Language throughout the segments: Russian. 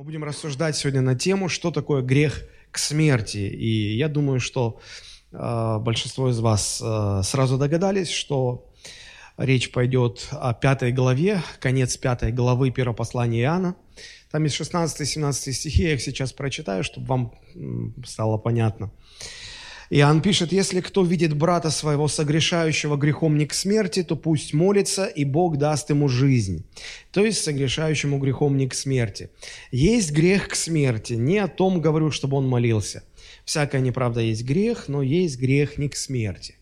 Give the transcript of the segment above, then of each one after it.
Мы будем рассуждать сегодня на тему, что такое грех к смерти. И я думаю, что э, большинство из вас э, сразу догадались, что речь пойдет о пятой главе, конец пятой главы первого послания Иоанна. Там есть 16-17 стихи, я их сейчас прочитаю, чтобы вам стало понятно. Иоанн пишет, если кто видит брата своего согрешающего грехом не к смерти, то пусть молится, и Бог даст ему жизнь. То есть согрешающему грехом не к смерти. Есть грех к смерти. Не о том говорю, чтобы он молился. Всякая неправда есть грех, но есть грех не к смерти.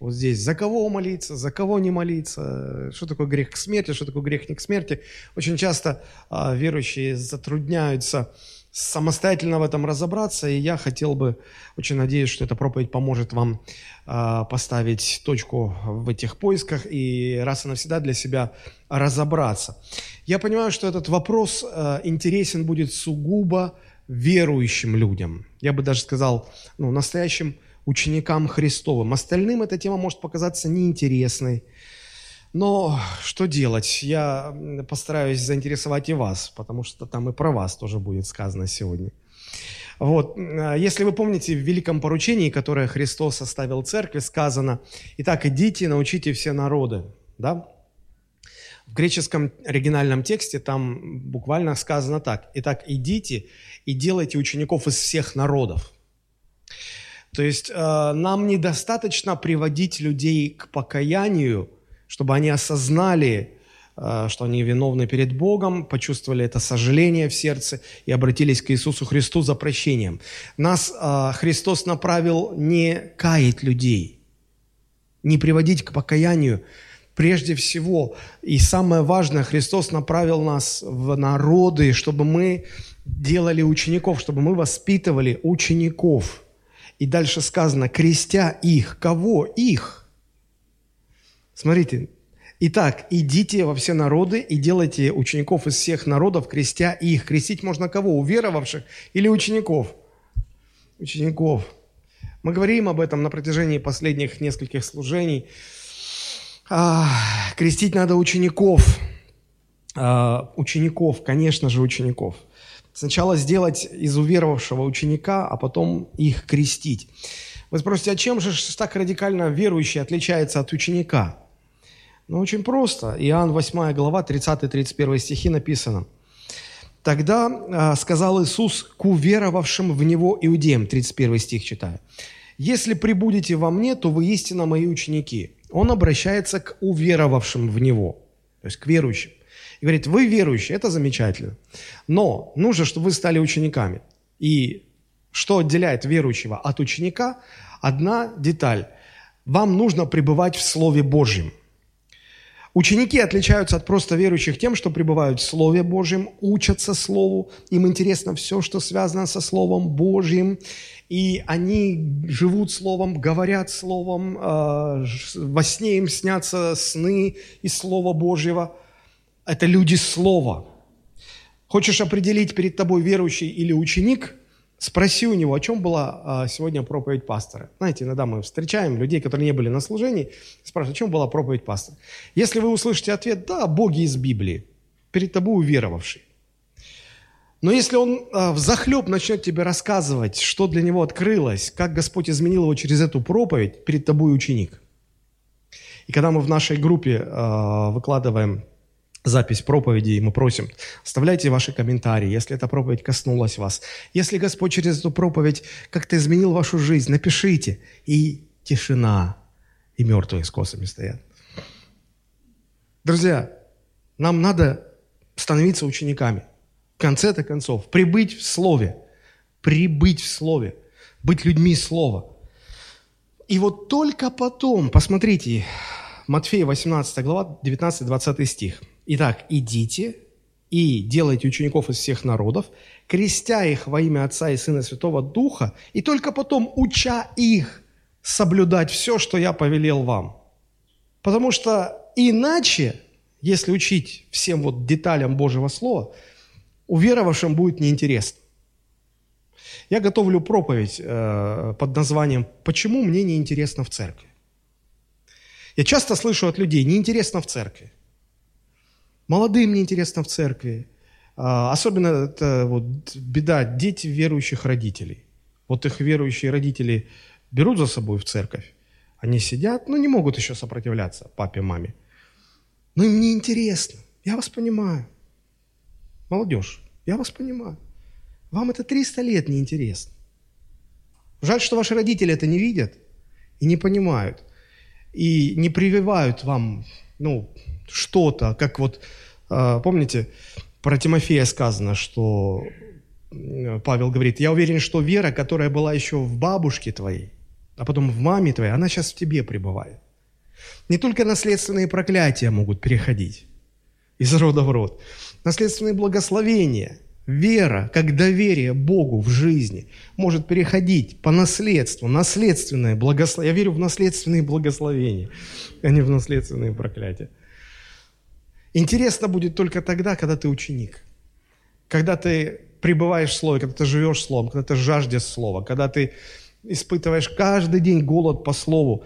Вот здесь за кого молиться, за кого не молиться, что такое грех к смерти, что такое грех не к смерти. Очень часто а, верующие затрудняются самостоятельно в этом разобраться, и я хотел бы, очень надеюсь, что эта проповедь поможет вам э, поставить точку в этих поисках и раз и навсегда для себя разобраться. Я понимаю, что этот вопрос э, интересен будет сугубо верующим людям. Я бы даже сказал, ну, настоящим ученикам Христовым. Остальным эта тема может показаться неинтересной, но что делать? Я постараюсь заинтересовать и вас, потому что там и про вас тоже будет сказано сегодня. Вот. Если вы помните, в великом поручении, которое Христос оставил церкви, сказано, «Итак, идите, научите все народы». Да? В греческом оригинальном тексте там буквально сказано так. «Итак, идите и делайте учеников из всех народов». То есть э, нам недостаточно приводить людей к покаянию – чтобы они осознали, э, что они виновны перед Богом, почувствовали это сожаление в сердце и обратились к Иисусу Христу за прощением. Нас э, Христос направил не каять людей, не приводить к покаянию, прежде всего, и самое важное, Христос направил нас в народы, чтобы мы делали учеников, чтобы мы воспитывали учеников. И дальше сказано, крестя их. Кого? Их. Смотрите, Итак, идите во все народы и делайте учеников из всех народов, крестя их. Крестить можно кого? Уверовавших или учеников? Учеников. Мы говорим об этом на протяжении последних нескольких служений. А, крестить надо учеников. А, учеников, конечно же, учеников. Сначала сделать из уверовавшего ученика, а потом их крестить. Вы спросите, а чем же так радикально верующий отличается от ученика? Ну, очень просто. Иоанн 8 глава, 30-31 стихи написано. «Тогда э, сказал Иисус к уверовавшим в Него иудеям», 31 стих читаю, «Если прибудете во мне, то вы истинно мои ученики». Он обращается к уверовавшим в Него, то есть к верующим. И говорит, вы верующие, это замечательно. Но нужно, чтобы вы стали учениками. И что отделяет верующего от ученика? Одна деталь. Вам нужно пребывать в Слове Божьем. Ученики отличаются от просто верующих тем, что пребывают в Слове Божьем, учатся Слову, им интересно все, что связано со Словом Божьим, и они живут Словом, говорят Словом, э, во сне им снятся сны из Слова Божьего. Это люди Слова. Хочешь определить перед тобой верующий или ученик – Спроси у него, о чем была а, сегодня проповедь пастора. Знаете, иногда мы встречаем людей, которые не были на служении, спрашивают, о чем была проповедь пастора. Если вы услышите ответ, да, боги из Библии, перед тобой уверовавший. Но если он а, в захлеб начнет тебе рассказывать, что для него открылось, как Господь изменил его через эту проповедь, перед тобой ученик. И когда мы в нашей группе а, выкладываем запись проповеди, и мы просим, оставляйте ваши комментарии, если эта проповедь коснулась вас. Если Господь через эту проповедь как-то изменил вашу жизнь, напишите. И тишина, и мертвые с косами стоят. Друзья, нам надо становиться учениками. В конце-то концов, прибыть в Слове, прибыть в Слове, быть людьми Слова. И вот только потом, посмотрите, Матфея 18 глава, 19-20 стих – Итак, идите и делайте учеников из всех народов, крестя их во имя Отца и Сына Святого Духа, и только потом уча их соблюдать все, что я повелел вам. Потому что иначе, если учить всем вот деталям Божьего Слова, уверовавшим будет неинтересно. Я готовлю проповедь э, под названием «Почему мне неинтересно в церкви?». Я часто слышу от людей «неинтересно в церкви». Молодым неинтересно в церкви, А, особенно это вот беда дети верующих родителей. Вот их верующие родители берут за собой в церковь, они сидят, но не могут еще сопротивляться папе, маме. Но им неинтересно. Я вас понимаю. Молодежь, я вас понимаю. Вам это 300 лет неинтересно. Жаль, что ваши родители это не видят и не понимают. И не прививают вам ну, что-то, как вот, а, помните, про Тимофея сказано, что Павел говорит, я уверен, что вера, которая была еще в бабушке твоей, а потом в маме твоей, она сейчас в тебе пребывает. Не только наследственные проклятия могут переходить из рода в род. Наследственные благословения, вера, как доверие Богу в жизни, может переходить по наследству, наследственное благословение. Я верю в наследственные благословения, а не в наследственные проклятия. Интересно будет только тогда, когда ты ученик, когда ты пребываешь в Слове, когда ты живешь Словом, когда ты жаждешь Слова, когда ты испытываешь каждый день голод по Слову,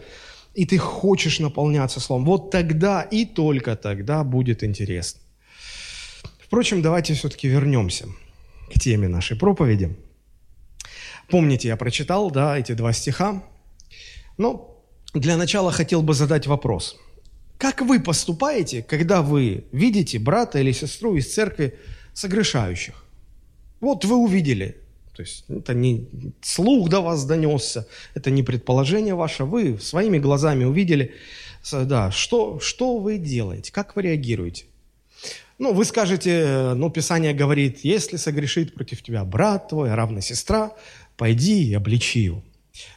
и ты хочешь наполняться Словом. Вот тогда и только тогда будет интересно. Впрочем, давайте все-таки вернемся к теме нашей проповеди. Помните, я прочитал, да, эти два стиха. Но для начала хотел бы задать вопрос. Как вы поступаете, когда вы видите брата или сестру из церкви согрешающих? Вот вы увидели, то есть это не слух до вас донесся, это не предположение ваше, вы своими глазами увидели, да, что, что вы делаете, как вы реагируете? Ну, вы скажете, ну, Писание говорит, если согрешит против тебя брат твой, равная сестра, пойди и обличи его.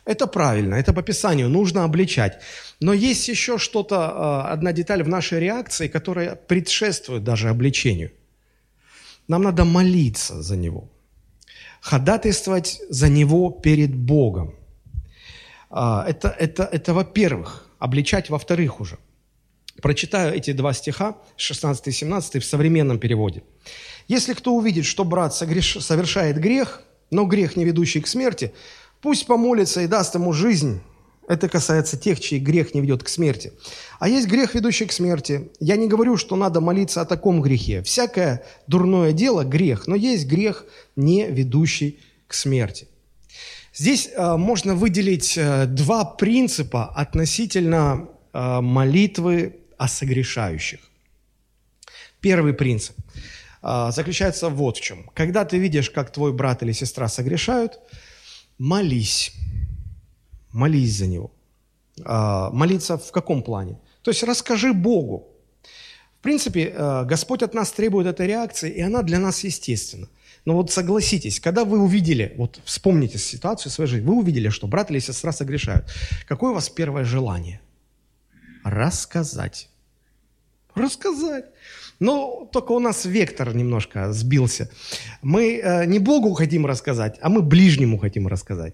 Это правильно, это по Писанию, нужно обличать. Но есть еще что-то, а, одна деталь в нашей реакции, которая предшествует даже обличению. Нам надо молиться за него, ходатайствовать за него перед Богом. А, это, это, это во-первых, обличать во-вторых уже. Прочитаю эти два стиха, 16 и 17, в современном переводе. «Если кто увидит, что брат совершает грех, но грех, не ведущий к смерти, пусть помолится и даст ему жизнь». Это касается тех, чей грех не ведет к смерти. А есть грех, ведущий к смерти. Я не говорю, что надо молиться о таком грехе. Всякое дурное дело – грех, но есть грех, не ведущий к смерти. Здесь э, можно выделить э, два принципа относительно э, молитвы о согрешающих. Первый принцип а, заключается вот в чем. Когда ты видишь, как твой брат или сестра согрешают, молись. Молись за него. А, молиться в каком плане? То есть расскажи Богу. В принципе, а, Господь от нас требует этой реакции, и она для нас естественна. Но вот согласитесь, когда вы увидели, вот вспомните ситуацию в своей жизни, вы увидели, что брат или сестра согрешают, какое у вас первое желание? рассказать. Рассказать. Но только у нас вектор немножко сбился. Мы э, не Богу хотим рассказать, а мы ближнему хотим рассказать.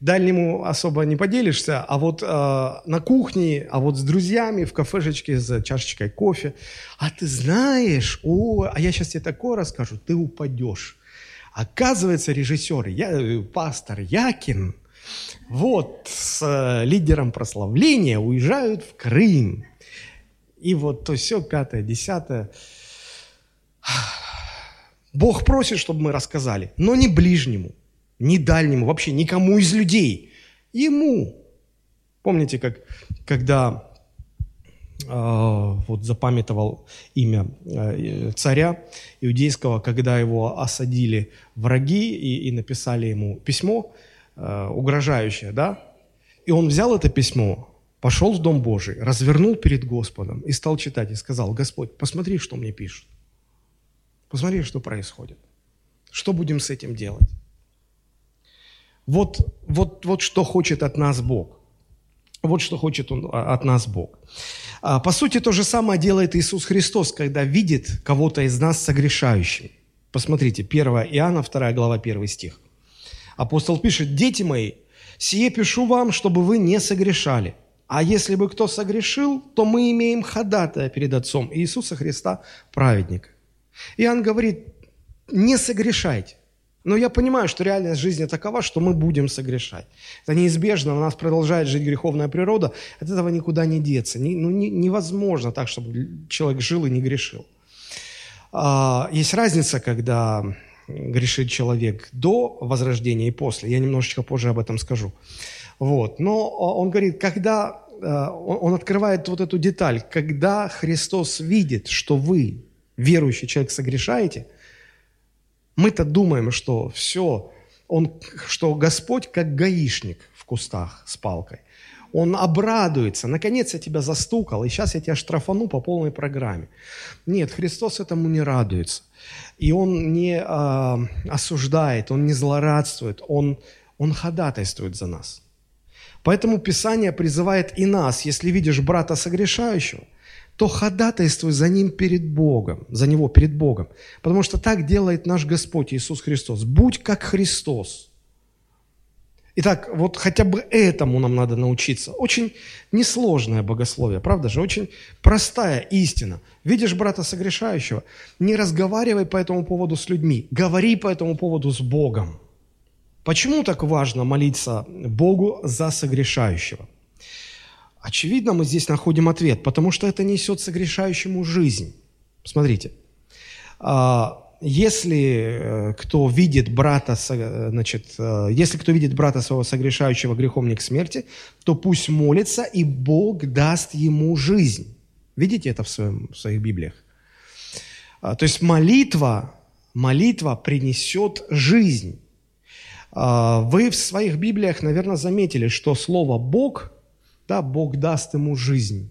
Дальнему особо не поделишься, а вот э, на кухне, а вот с друзьями в кафешечке за чашечкой кофе. А ты знаешь, о, а я сейчас тебе такое расскажу, ты упадешь. Оказывается, режиссер, я, э, пастор Якин – вот с э, лидером прославления уезжают в Крым. И вот то все, пятое, десятое. Бог просит, чтобы мы рассказали, но не ближнему, не дальнему, вообще никому из людей. Ему. Помните, как когда э, вот запамятовал имя э, царя иудейского, когда его осадили враги и, и написали ему письмо, Э, угрожающее, да? И он взял это письмо, пошел в Дом Божий, развернул перед Господом и стал читать, и сказал, Господь, посмотри, что мне пишут. Посмотри, что происходит. Что будем с этим делать? Вот, вот, вот что хочет от нас Бог. Вот что хочет он, а, от нас Бог. А, по сути, то же самое делает Иисус Христос, когда видит кого-то из нас согрешающим. Посмотрите, 1 Иоанна, 2 глава, 1 стих. Апостол пишет, «Дети мои, сие пишу вам, чтобы вы не согрешали. А если бы кто согрешил, то мы имеем ходатая перед Отцом Иисуса Христа, праведника». Иоанн говорит, не согрешайте. Но я понимаю, что реальность жизни такова, что мы будем согрешать. Это неизбежно, у нас продолжает жить греховная природа, от этого никуда не деться. Не, ну, не, невозможно так, чтобы человек жил и не грешил. А, есть разница, когда грешит человек до возрождения и после. Я немножечко позже об этом скажу. Вот. Но он говорит, когда он открывает вот эту деталь, когда Христос видит, что вы, верующий человек, согрешаете, мы-то думаем, что все, он, что Господь как гаишник в кустах с палкой. Он обрадуется, наконец я тебя застукал, и сейчас я тебя штрафану по полной программе. Нет, Христос этому не радуется. И Он не а, осуждает, Он не злорадствует, он, он ходатайствует за нас. Поэтому Писание призывает и нас, если видишь брата согрешающего, то ходатайствуй за ним перед Богом, за него перед Богом. Потому что так делает наш Господь Иисус Христос. Будь как Христос – Итак, вот хотя бы этому нам надо научиться. Очень несложное богословие, правда же? Очень простая истина. Видишь брата согрешающего, не разговаривай по этому поводу с людьми, говори по этому поводу с Богом. Почему так важно молиться Богу за согрешающего? Очевидно, мы здесь находим ответ, потому что это несет согрешающему жизнь. Смотрите, а, если э, кто видит брата, э, значит, э, если кто видит брата своего согрешающего грехом не смерти, то пусть молится, и Бог даст ему жизнь. Видите это в, своем, в своих Библиях? А, то есть молитва, молитва принесет жизнь. А, вы в своих Библиях, наверное, заметили, что слово «Бог», да, Бог даст ему жизнь.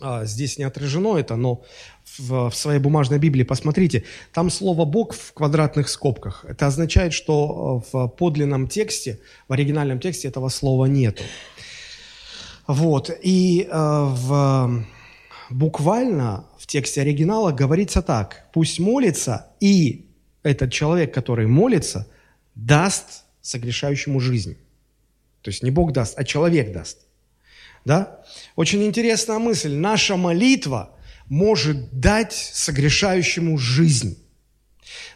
А, здесь не отражено это, но в, своей бумажной Библии посмотрите, там слово «Бог» в квадратных скобках. Это означает, что э, в подлинном тексте, в оригинальном тексте этого слова нету. Вот, и э, в, буквально в тексте оригинала говорится так, пусть молится, и этот человек, который молится, даст согрешающему жизнь. То есть не Бог даст, а человек даст. Да? Очень интересная мысль. Наша молитва может дать согрешающему жизнь.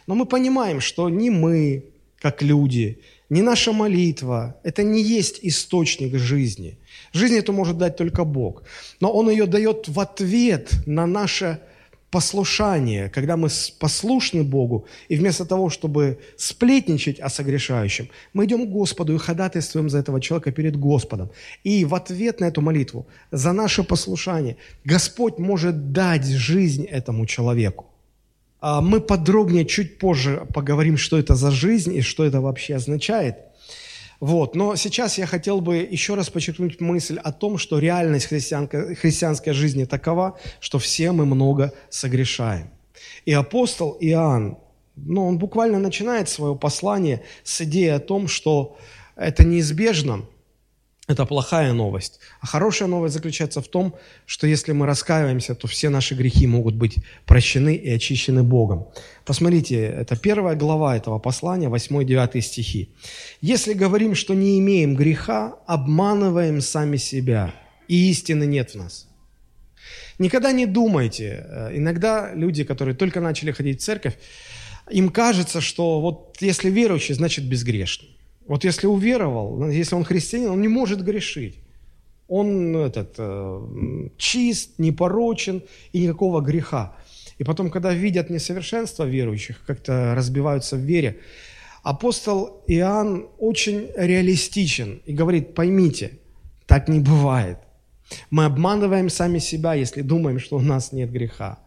Но мы понимаем, что ни мы, как люди, ни наша молитва, это не есть источник жизни. Жизнь эту может дать только Бог. Но Он ее дает в ответ на наше послушание, когда мы послушны Богу, и вместо того, чтобы сплетничать о согрешающем, мы идем к Господу и ходатайствуем за этого человека перед Господом. И в ответ на эту молитву, за наше послушание, Господь может дать жизнь этому человеку. А мы подробнее чуть позже поговорим, что это за жизнь и что это вообще означает – вот. Но сейчас я хотел бы еще раз подчеркнуть мысль о том, что реальность христианской жизни такова, что все мы много согрешаем. И апостол Иоанн, ну, он буквально начинает свое послание с идеей о том, что это неизбежно – это плохая новость. А хорошая новость заключается в том, что если мы раскаиваемся, то все наши грехи могут быть прощены и очищены Богом. Посмотрите, это первая глава этого послания, 8-9 стихи. «Если говорим, что не имеем греха, обманываем сами себя, и истины нет в нас». Никогда не думайте. Э, иногда люди, которые только начали ходить в церковь, им кажется, что вот если верующий, значит безгрешный. Вот если уверовал, если он христианин, он не может грешить. Он этот, э, чист, непорочен и никакого греха. И потом, когда видят несовершенство верующих, как-то разбиваются в вере, апостол Иоанн очень реалистичен и говорит, поймите, так не бывает. Мы обманываем сами себя, если думаем, что у нас нет греха.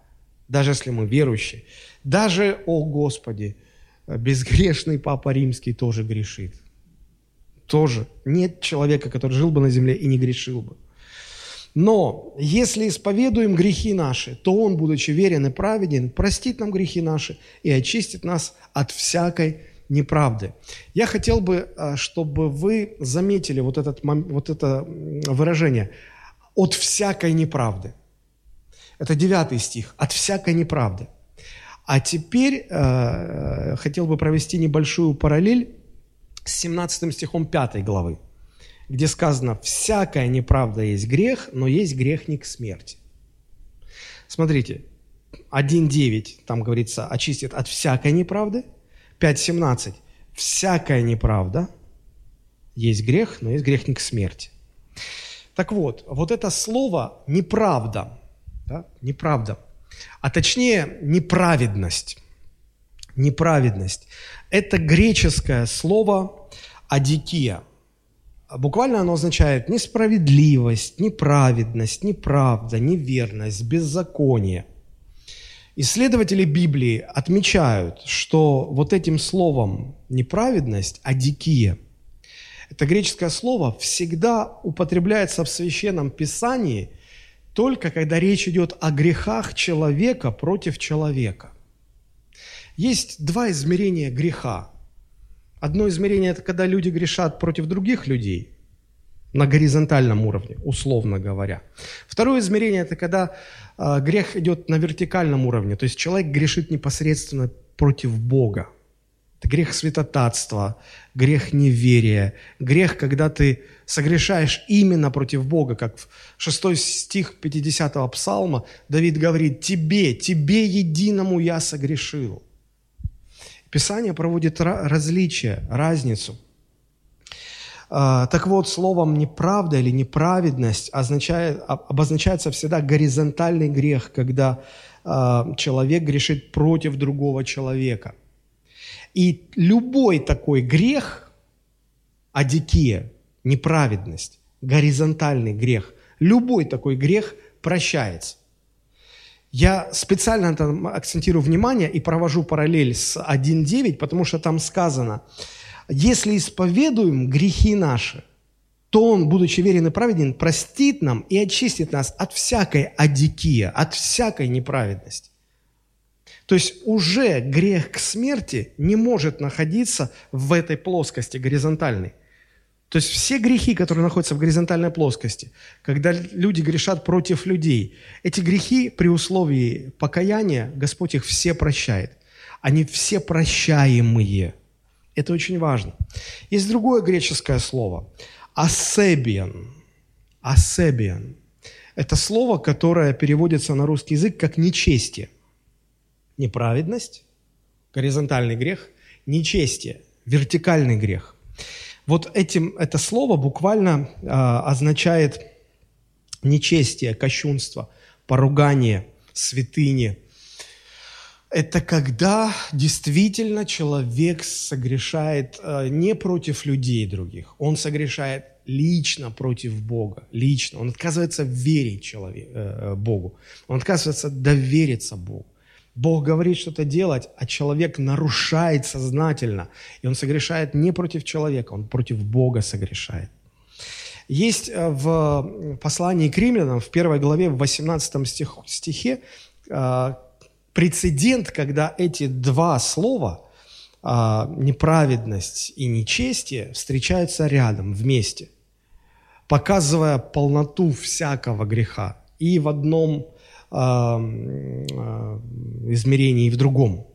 Даже если мы верующие. Даже, о Господи, безгрешный Папа Римский тоже грешит тоже нет человека, который жил бы на земле и не грешил бы. Но если исповедуем грехи наши, то Он, будучи верен и праведен, простит нам грехи наши и очистит нас от всякой неправды. Я хотел бы, а, чтобы вы заметили вот, этот, вот это выражение «от всякой неправды». Это девятый стих «от всякой неправды». А теперь э, хотел бы провести небольшую параллель с 17 стихом 5 главы, где сказано «Всякая неправда есть грех, но есть грех не к смерти». Смотрите, 1.9, там говорится, очистит от всякой неправды. 5.17, всякая неправда есть грех, но есть грех не к смерти. Так вот, вот это слово «неправда», да, «неправда», а точнее неправедность. Неправедность. Это греческое слово «адикия». Буквально оно означает несправедливость, неправедность, неправда, неверность, беззаконие. Исследователи Библии отмечают, что вот этим словом неправедность, адикия, это греческое слово всегда употребляется в Священном Писании только когда речь идет о грехах человека против человека. Есть два измерения греха. Одно измерение – это когда люди грешат против других людей на горизонтальном уровне, условно говоря. Второе измерение – это когда э, грех идет на вертикальном уровне, то есть человек грешит непосредственно против Бога. Это грех святотатства, грех неверия, грех, когда ты согрешаешь именно против Бога, как в 6 стих 50-го псалма Давид говорит, «Тебе, тебе единому я согрешил». Писание проводит различие, разницу. А, так вот, словом «неправда» или «неправедность» означает, обозначается всегда горизонтальный грех, когда а, человек грешит против другого человека. И любой такой грех, адикия, неправедность, горизонтальный грех, любой такой грех прощается. Я специально там акцентирую внимание и провожу параллель с 1.9, потому что там сказано, если исповедуем грехи наши, то Он, будучи верен и праведен, простит нам и очистит нас от всякой адикия, от всякой неправедности. То есть уже грех к смерти не может находиться в этой плоскости горизонтальной. То есть все грехи, которые находятся в горизонтальной плоскости, когда люди грешат против людей, эти грехи при условии покаяния, Господь их все прощает. Они все прощаемые. Это очень важно. Есть другое греческое слово – асебиан. Асебиан. Это слово, которое переводится на русский язык как нечестие. Неправедность, горизонтальный грех, нечестие, вертикальный грех – вот этим, это слово буквально э, означает нечестие, кощунство, поругание, святыни. Это когда действительно человек согрешает э, не против людей других, он согрешает лично против Бога, лично. Он отказывается верить человек, э, Богу, он отказывается довериться Богу. Бог говорит что-то делать, а человек нарушает сознательно. И он согрешает не против человека, он против Бога согрешает. Есть э, в послании к римлянам, в первой главе, в 18 стих, стихе, э, прецедент, когда эти два слова, э, неправедность и нечестие, встречаются рядом, вместе, показывая полноту всякого греха. И в одном измерении и в другом.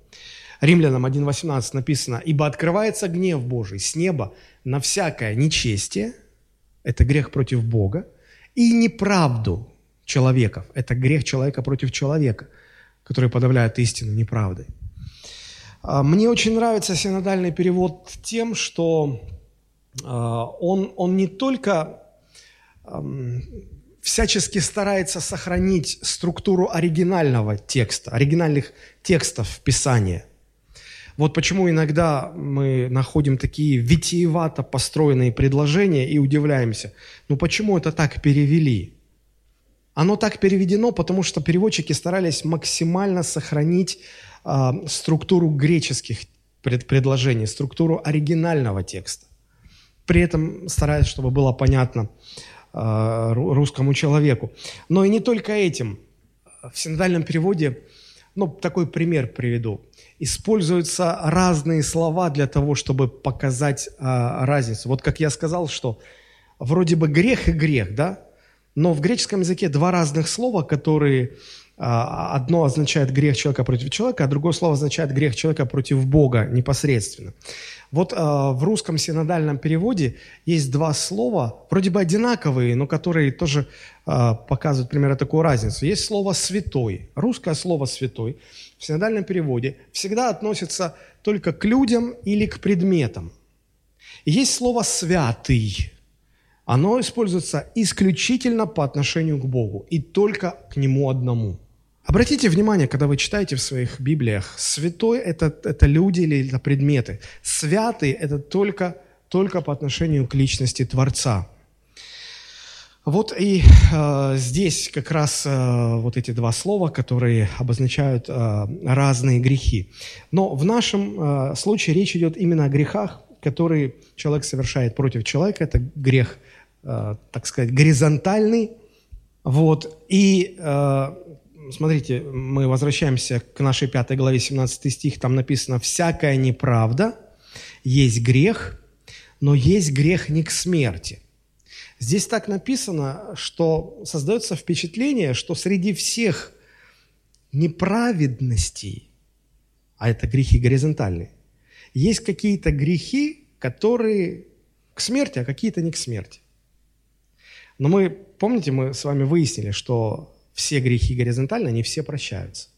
Римлянам 1.18 написано, «Ибо открывается гнев Божий с неба на всякое нечестие, это грех против Бога, и неправду человеков, это грех человека против человека, который подавляет истину неправдой». А, мне очень нравится синодальный перевод тем, что а, он, он не только всячески старается сохранить структуру оригинального текста, оригинальных текстов Писания. Вот почему иногда мы находим такие витиевато построенные предложения и удивляемся, ну почему это так перевели? Оно так переведено, потому что переводчики старались максимально сохранить э, структуру греческих пред предложений, структуру оригинального текста. При этом стараясь, чтобы было понятно, Э, русскому человеку. Но и не только этим. В синодальном переводе, ну, такой пример приведу. Используются разные слова для того, чтобы показать а, разницу. Вот как я сказал, что вроде бы грех и грех, да? Но в греческом языке два разных слова, которые а, одно означает грех человека против человека, а другое слово означает грех человека против Бога непосредственно. Вот э, в русском синодальном переводе есть два слова, вроде бы одинаковые, но которые тоже э, показывают примерно такую разницу. Есть слово «святой». Русское слово «святой» в синодальном переводе всегда относится только к людям или к предметам. Есть слово «святый». Оно используется исключительно по отношению к Богу и только к Нему одному. Обратите внимание, когда вы читаете в своих Библиях, святой это, это люди или это предметы. Святый это только, только по отношению к личности Творца. Вот и э, здесь как раз э, вот эти два слова, которые обозначают э, разные грехи. Но в нашем э, случае речь идет именно о грехах, которые человек совершает против человека. Это грех, э, так сказать, горизонтальный. Вот. И э, смотрите, мы возвращаемся к нашей пятой главе, 17 стих, там написано «Всякая неправда есть грех, но есть грех не к смерти». Здесь так написано, что создается впечатление, что среди всех неправедностей, а это грехи горизонтальные, есть какие-то грехи, которые к смерти, а какие-то не к смерти. Но мы, помните, мы с вами выяснили, что все грехи горизонтально, они все прощаются.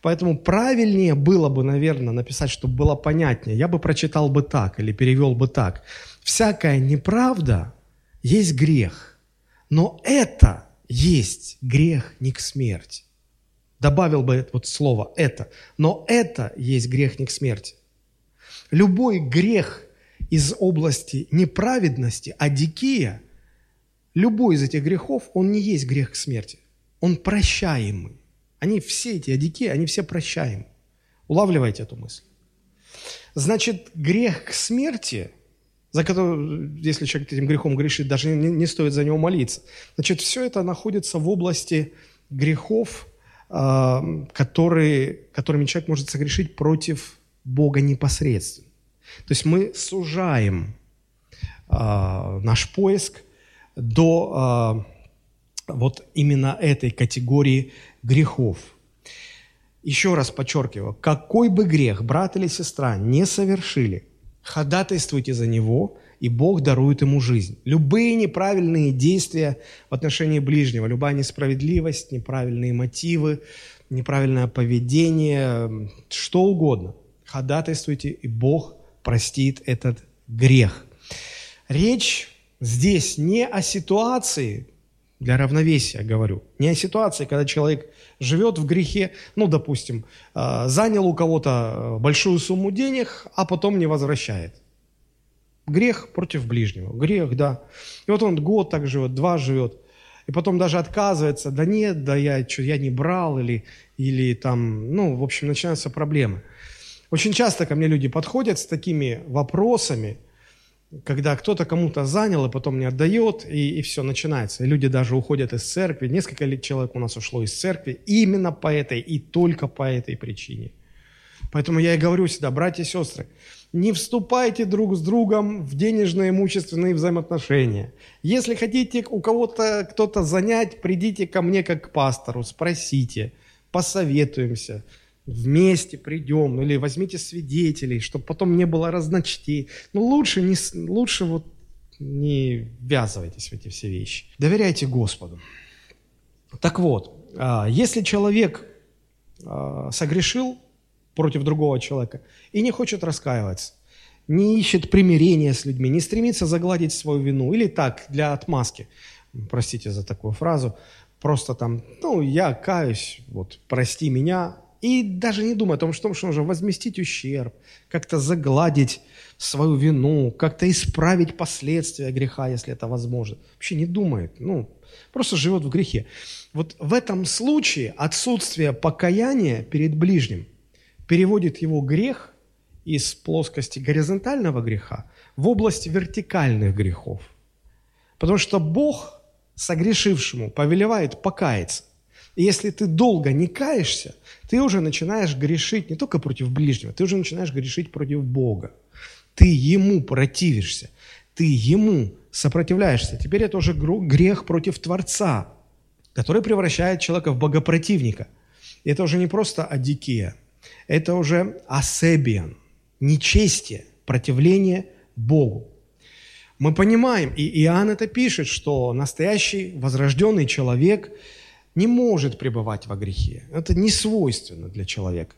Поэтому правильнее было бы, наверное, написать, чтобы было понятнее. Я бы прочитал бы так или перевел бы так. Всякая неправда есть грех, но это есть грех не к смерти. Добавил бы вот слово «это», но это есть грех не к смерти. Любой грех из области неправедности, адикия, любой из этих грехов, он не есть грех к смерти он прощаемый. Они все эти адики, они все прощаемы. Улавливайте эту мысль. Значит, грех к смерти, за который, если человек этим грехом грешит, даже не, не стоит за него молиться. Значит, все это находится в области грехов, э, которые, которыми человек может согрешить против Бога непосредственно. То есть мы сужаем э, наш поиск до э, вот именно этой категории грехов. Еще раз подчеркиваю, какой бы грех брат или сестра не совершили, ходатайствуйте за него, и Бог дарует ему жизнь. Любые неправильные действия в отношении ближнего, любая несправедливость, неправильные мотивы, неправильное поведение, что угодно, ходатайствуйте, и Бог простит этот грех. Речь здесь не о ситуации, для равновесия говорю. Не о ситуации, когда человек живет в грехе, ну, допустим, э, занял у кого-то э, большую сумму денег, а потом не возвращает. Грех против ближнего. Грех, да. И вот он год так живет, два живет, и потом даже отказывается, да нет, да я, что, я не брал, или, или там, ну, в общем, начинаются проблемы. Очень часто ко мне люди подходят с такими вопросами – когда кто-то кому-то занял и потом не отдает, и, и все начинается. И люди даже уходят из церкви. Несколько лет человек у нас ушло из церкви именно по этой и только по этой причине. Поэтому я и говорю всегда, братья и сестры, не вступайте друг с другом в денежные имущественные взаимоотношения. Если хотите у кого-то кто-то занять, придите ко мне как к пастору, спросите, посоветуемся – вместе придем, или возьмите свидетелей, чтобы потом не было разночтей. Но лучше, не, лучше вот не ввязывайтесь в эти все вещи. Доверяйте Господу. Так вот, а, если человек а, согрешил против другого человека и не хочет раскаиваться, не ищет примирения с людьми, не стремится загладить свою вину, или так, для отмазки, простите за такую фразу, просто там, ну, я каюсь, вот, прости меня, и даже не думая о том, что, что нужно возместить ущерб, как-то загладить свою вину, как-то исправить последствия греха, если это возможно. Вообще не думает, ну, просто живет в грехе. Вот в этом случае отсутствие покаяния перед ближним переводит его грех из плоскости горизонтального греха в область вертикальных грехов. Потому что Бог согрешившему повелевает покаяться. И если ты долго не каешься, ты уже начинаешь грешить не только против ближнего, ты уже начинаешь грешить против Бога. Ты Ему противишься, ты Ему сопротивляешься. Теперь это уже грех против Творца, который превращает человека в богопротивника. Это уже не просто адикия, это уже асебиан, нечестие, противление Богу. Мы понимаем, и Иоанн это пишет, что настоящий возрожденный человек – не может пребывать во грехе. Это не свойственно для человека.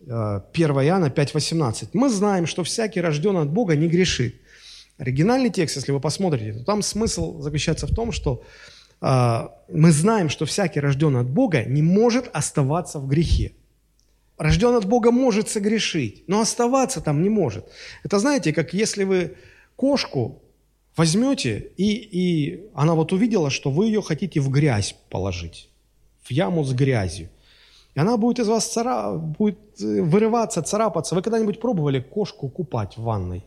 1 э, Иоанна 5,18. Мы знаем, что всякий рожденный от Бога не грешит. Оригинальный текст, если вы посмотрите, то там смысл заключается в том, что а, мы знаем, что всякий рожденный от Бога не может оставаться в грехе. Рожденный от Бога может согрешить, но оставаться там не может. Это знаете, как если вы кошку возьмете, и, и она вот увидела, что вы ее хотите в грязь положить, в яму с грязью. И она будет из вас цара... будет э, вырываться, царапаться. Вы когда-нибудь пробовали кошку купать в ванной?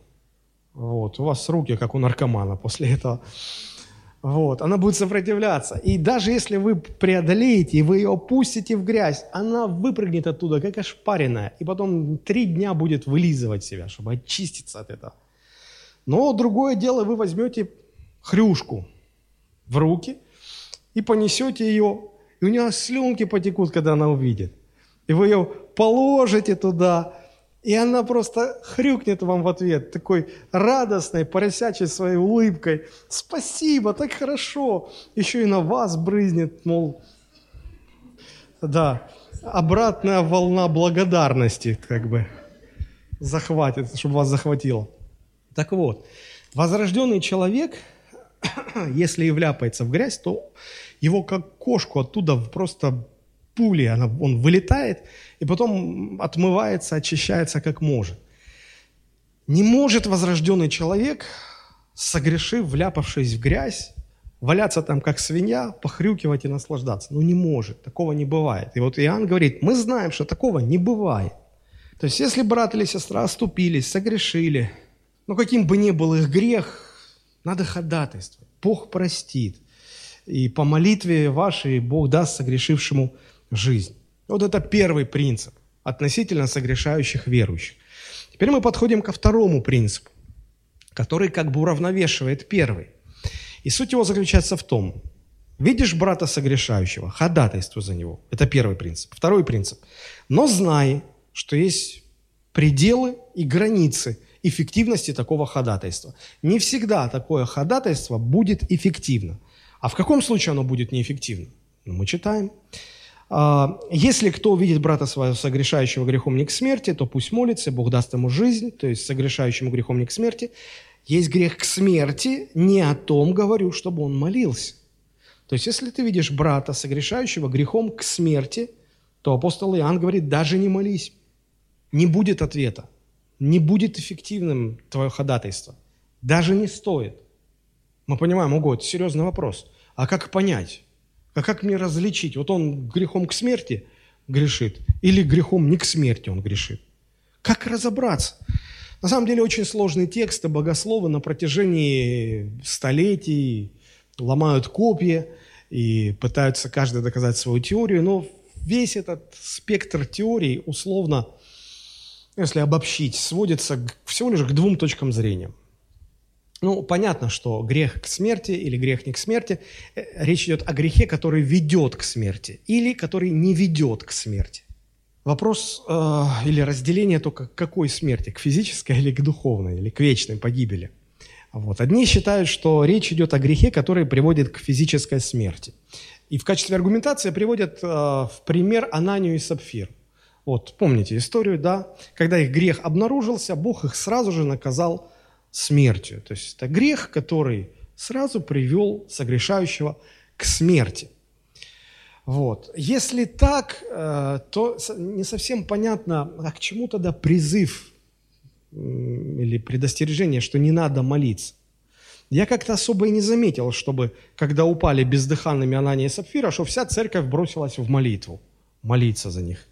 Вот, у вас руки, как у наркомана после этого. Вот, она будет сопротивляться. И даже если вы преодолеете, и вы ее опустите в грязь, она выпрыгнет оттуда, как ошпаренная, и потом три дня будет вылизывать себя, чтобы очиститься от этого. Но другое дело, вы возьмете хрюшку в руки и понесете ее, и у нее слюнки потекут, когда она увидит. И вы ее положите туда, и она просто хрюкнет вам в ответ, такой радостной, поросячей своей улыбкой. Спасибо, так хорошо. Еще и на вас брызнет, мол, да, обратная волна благодарности как бы захватит, чтобы вас захватило. Так вот, возрожденный человек, если и вляпается в грязь, то его как кошку оттуда просто пули, она, он вылетает, и потом отмывается, очищается как может. Не может возрожденный человек, согрешив, вляпавшись в грязь, валяться там как свинья, похрюкивать и наслаждаться. Ну не может, такого не бывает. И вот Иоанн говорит, мы знаем, что такого не бывает. То есть если брат или сестра оступились, согрешили, ну каким бы ни был их грех, надо ходатайствовать. Бог простит. И по молитве вашей Бог даст согрешившему жизнь. Вот это первый принцип относительно согрешающих верующих. Теперь мы подходим ко второму принципу, который как бы уравновешивает первый. И суть его заключается в том, видишь брата согрешающего, ходатайствуй за него. Это первый принцип. Второй принцип. Но знай, что есть пределы и границы эффективности такого ходатайства. Не всегда такое ходатайство будет эффективно. А в каком случае оно будет неэффективно? Ну, мы читаем. А, если кто увидит брата своего согрешающего грехом не к смерти, то пусть молится, Бог даст ему жизнь, то есть согрешающему грехом не к смерти. Есть грех к смерти, не о том говорю, чтобы он молился. То есть если ты видишь брата, согрешающего грехом к смерти, то апостол Иоанн говорит, даже не молись. Не будет ответа. Не будет эффективным твое ходатайство. Даже не стоит. Мы понимаем, ого, это серьезный вопрос. А как понять? А как мне различить? Вот он грехом к смерти грешит или грехом не к смерти он грешит? Как разобраться? На самом деле очень сложные тексты, богословы на протяжении столетий ломают копья и пытаются каждый доказать свою теорию, но весь этот спектр теорий условно, если обобщить, сводится всего лишь к двум точкам зрения. Ну, понятно, что грех к смерти или грех не к смерти, э, речь идет о грехе, который ведет к смерти или который не ведет к смерти. Вопрос э, или разделение только к какой смерти, к физической или к духовной, или к вечной погибели. Вот. Одни считают, что речь идет о грехе, который приводит к физической смерти. И в качестве аргументации приводят э, в пример Ананию и Сапфир. Вот, помните историю, да? Когда их грех обнаружился, Бог их сразу же наказал смертью. То есть это грех, который сразу привел согрешающего к смерти. Вот. Если так, э, то не совсем понятно, а к чему тогда призыв или предостережение, что не надо молиться. Я как-то особо и не заметил, чтобы, когда упали бездыханными Анания и Сапфира, что вся церковь бросилась в молитву, молиться за них.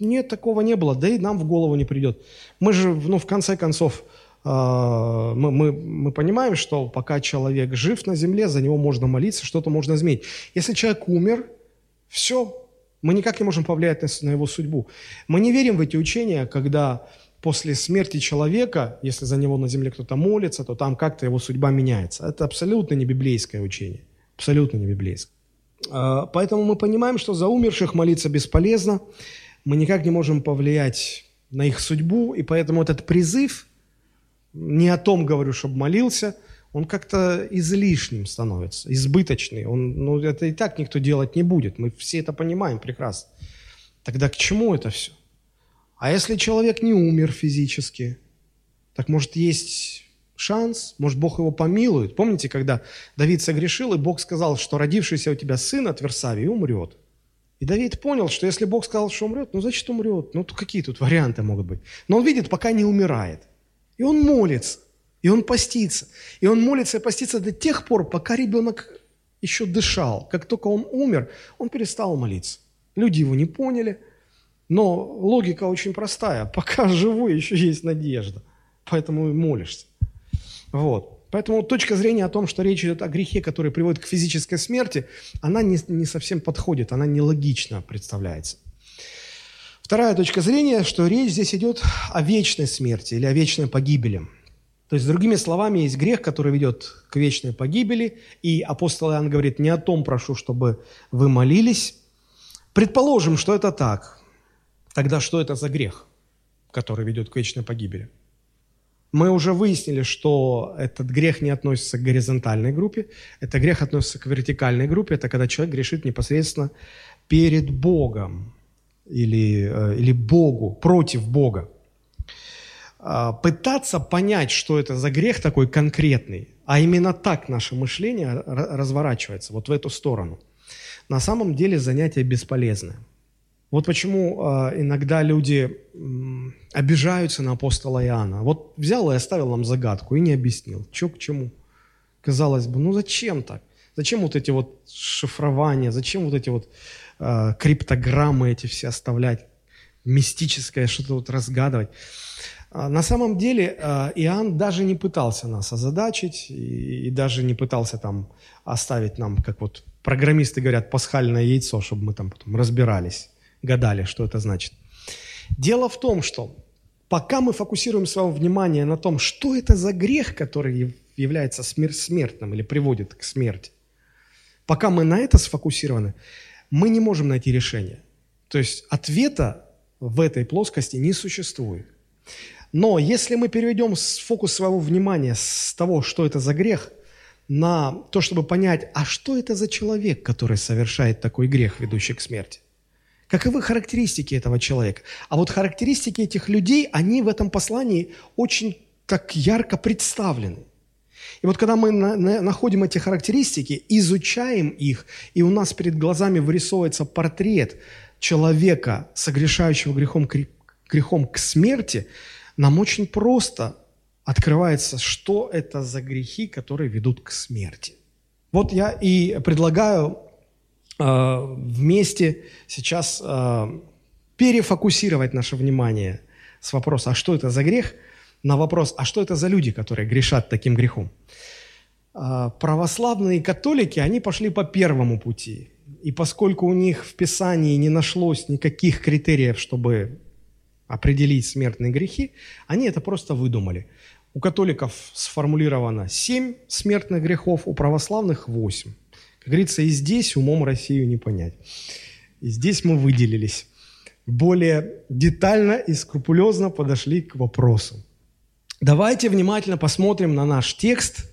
Нет, такого не было, да и нам в голову не придет. Мы же, ну, в конце концов, а, мы, мы, мы понимаем, что пока человек жив на земле, за него можно молиться, что-то можно изменить. Если человек умер, все, мы никак не можем повлиять на, его судьбу. Мы не верим в эти учения, когда после смерти человека, если за него на земле кто-то молится, то там как-то его судьба меняется. Это абсолютно не библейское учение. Абсолютно не библейское. А, поэтому мы понимаем, что за умерших молиться бесполезно. Мы никак не можем повлиять на их судьбу, и поэтому этот призыв – не о том говорю, чтобы молился, он как-то излишним становится, избыточный. Он, ну, это и так никто делать не будет. Мы все это понимаем прекрасно. Тогда к чему это все? А если человек не умер физически, так может есть шанс, может, Бог его помилует. Помните, когда Давид согрешил, и Бог сказал, что родившийся у тебя сын от Версавии умрет. И Давид понял, что если Бог сказал, что умрет, ну значит умрет. Ну какие тут варианты могут быть? Но он видит, пока не умирает. И он молится, и он постится. И он молится и постится до тех пор, пока ребенок еще дышал. Как только он умер, он перестал молиться. Люди его не поняли, но логика очень простая. Пока живой, еще есть надежда. Поэтому и молишься. Вот. Поэтому точка зрения о том, что речь идет о грехе, который приводит к физической смерти, она не, не совсем подходит, она нелогично представляется. Вторая точка зрения, что речь здесь идет о вечной смерти или о вечной погибели. То есть, другими словами, есть грех, который ведет к вечной погибели, и апостол Иоанн говорит, не о том прошу, чтобы вы молились. Предположим, что это так. Тогда что это за грех, который ведет к вечной погибели? Мы уже выяснили, что этот грех не относится к горизонтальной группе, это грех относится к вертикальной группе, это когда человек грешит непосредственно перед Богом или, э, или Богу, против Бога. А, пытаться понять, что это за грех такой конкретный, а именно так наше мышление разворачивается, вот в эту сторону, на самом деле занятие бесполезное – вот почему э, иногда люди обижаются на апостола Иоанна. Вот взял и оставил нам загадку и не объяснил, что к чему. Казалось бы, ну зачем так? Зачем вот эти вот шифрования, зачем вот эти вот э, криптограммы эти все оставлять, мистическое что-то вот разгадывать? А на самом деле Иоанн даже не пытался нас озадачить и даже не пытался там оставить нам, как вот программисты говорят, пасхальное яйцо, чтобы мы там потом разбирались гадали, что это значит. Дело в том, что пока мы фокусируем свое внимание на том, что это за грех, который является смертным или приводит к смерти, пока мы на это сфокусированы, мы не можем найти решение. То есть ответа в этой плоскости не существует. Но если мы переведем фокус своего внимания с того, что это за грех, на то, чтобы понять, а что это за человек, который совершает такой грех, ведущий к смерти, Каковы характеристики этого человека? А вот характеристики этих людей, они в этом послании очень так ярко представлены. И вот когда мы на, на, находим эти характеристики, изучаем их, и у нас перед глазами вырисовывается портрет человека, согрешающего грехом, грехом к смерти, нам очень просто открывается, что это за грехи, которые ведут к смерти. Вот я и предлагаю вместе сейчас э, перефокусировать наше внимание с вопроса, а что это за грех, на вопрос, а что это за люди, которые грешат таким грехом. Э, православные католики, они пошли по первому пути. И поскольку у них в Писании не нашлось никаких критериев, чтобы определить смертные грехи, они это просто выдумали. У католиков сформулировано семь смертных грехов, у православных восемь. Как говорится, и здесь умом Россию не понять. И здесь мы выделились. Более детально и скрупулезно подошли к вопросу. Давайте внимательно посмотрим на наш текст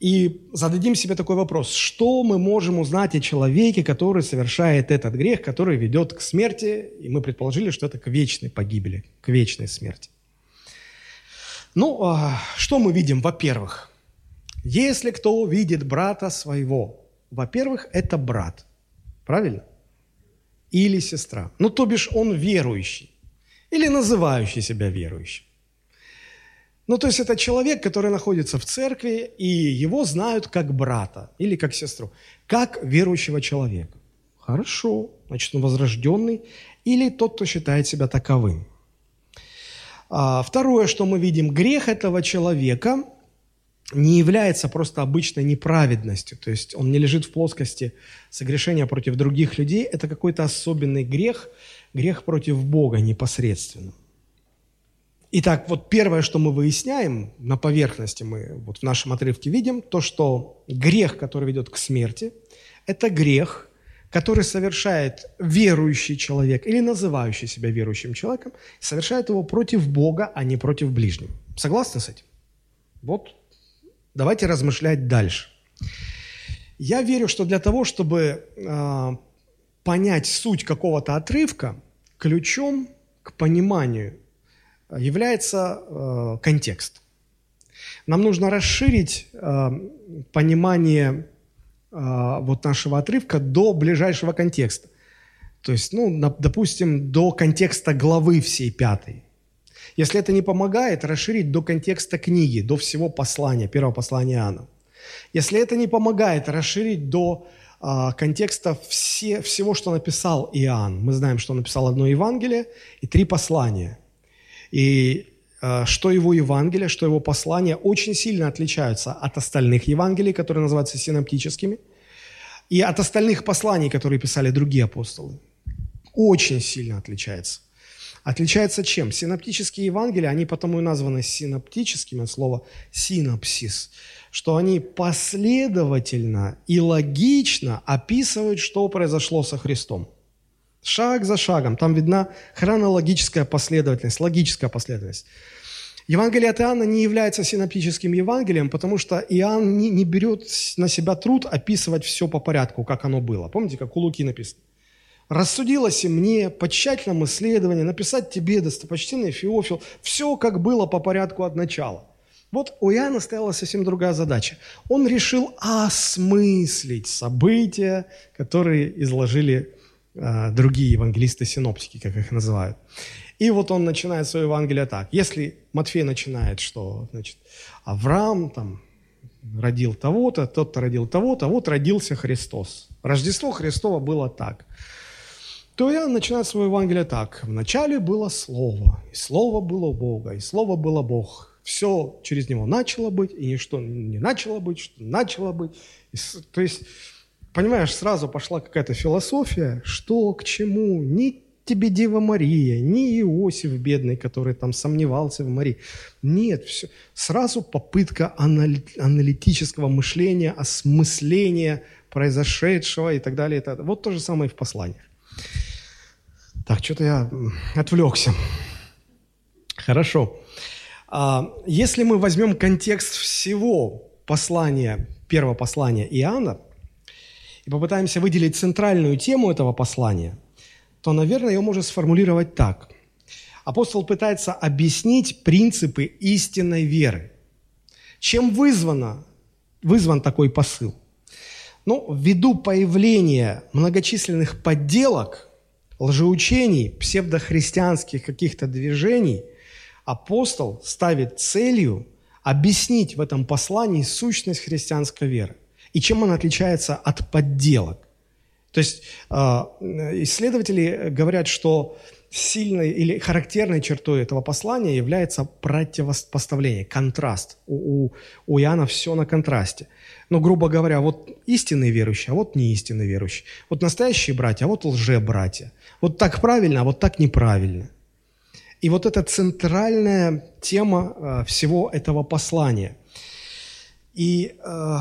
и зададим себе такой вопрос. Что мы можем узнать о человеке, который совершает этот грех, который ведет к смерти, и мы предположили, что это к вечной погибели, к вечной смерти. Ну, а, что мы видим? Во-первых, если кто увидит брата своего, во-первых, это брат, правильно? Или сестра. Ну, то бишь он верующий или называющий себя верующим. Ну, то есть это человек, который находится в церкви, и его знают как брата или как сестру, как верующего человека. Хорошо, значит, он возрожденный или тот, кто считает себя таковым. А, второе, что мы видим, грех этого человека не является просто обычной неправедностью, то есть он не лежит в плоскости согрешения против других людей, это какой-то особенный грех, грех против Бога непосредственно. Итак, вот первое, что мы выясняем на поверхности, мы вот в нашем отрывке видим, то, что грех, который ведет к смерти, это грех, который совершает верующий человек или называющий себя верующим человеком, совершает его против Бога, а не против ближнего. Согласны с этим? Вот Давайте размышлять дальше. Я верю, что для того, чтобы э, понять суть какого-то отрывка, ключом к пониманию является э, контекст. Нам нужно расширить э, понимание э, вот нашего отрывка до ближайшего контекста. То есть, ну, допустим, до контекста главы всей пятой. Если это не помогает, расширить до контекста книги, до всего послания, первого послания Иоанна. Если это не помогает, расширить до а, контекста все, всего, что написал Иоанн. Мы знаем, что он написал одно Евангелие и три послания. И а, что его Евангелие, что его послания очень сильно отличаются от остальных Евангелий, которые называются синоптическими, и от остальных посланий, которые писали другие апостолы. Очень сильно отличается. Отличается чем? Синоптические Евангелия, они потому и названы синоптическими от слова синапсис, что они последовательно и логично описывают, что произошло со Христом. Шаг за шагом. Там видна хронологическая последовательность, логическая последовательность. Евангелие от Иоанна не является синоптическим Евангелием, потому что Иоанн не, не берет на себя труд описывать все по порядку, как оно было. Помните, как у Луки написано? Рассудилось и мне по тщательному исследованию написать тебе, достопочтенный Феофил, все, как было по порядку от начала. Вот у Иоанна стояла совсем другая задача. Он решил осмыслить события, которые изложили э, другие евангелисты-синоптики, как их называют. И вот он начинает свое Евангелие так. Если Матфей начинает, что значит, Авраам там, родил того-то, тот-то родил того-то, вот родился Христос. Рождество Христово было так – то я начинаю свое Евангелие так. Вначале было Слово, и Слово было Бога, и Слово было Бог. Все через Него начало быть, и ничто не начало быть, что начало быть. И, то есть, понимаешь, сразу пошла какая-то философия, что к чему, ни тебе Дева Мария, ни Иосиф бедный, который там сомневался в Марии. Нет, все. сразу попытка аналитического мышления, осмысления произошедшего и так далее. И так далее. Вот то же самое и в посланиях. Так, что-то я отвлекся. Хорошо. А, если мы возьмем контекст всего послания, первого послания Иоанна, и попытаемся выделить центральную тему этого послания, то, наверное, ее можно сформулировать так. Апостол пытается объяснить принципы истинной веры. Чем вызвано, вызван такой посыл? Ну, ввиду появления многочисленных подделок – лжеучений, псевдохристианских каких-то движений, апостол ставит целью объяснить в этом послании сущность христианской веры и чем она отличается от подделок. То есть а, исследователи говорят, что сильной или характерной чертой этого послания является противопоставление, контраст. У, у, у Иоанна все на контрасте. Но, грубо говоря, вот истинные верующие, а вот не истинные верующие. Вот настоящие братья, а вот лже-братья. Вот так правильно, а вот так неправильно. И вот это центральная тема э, всего этого послания. И э,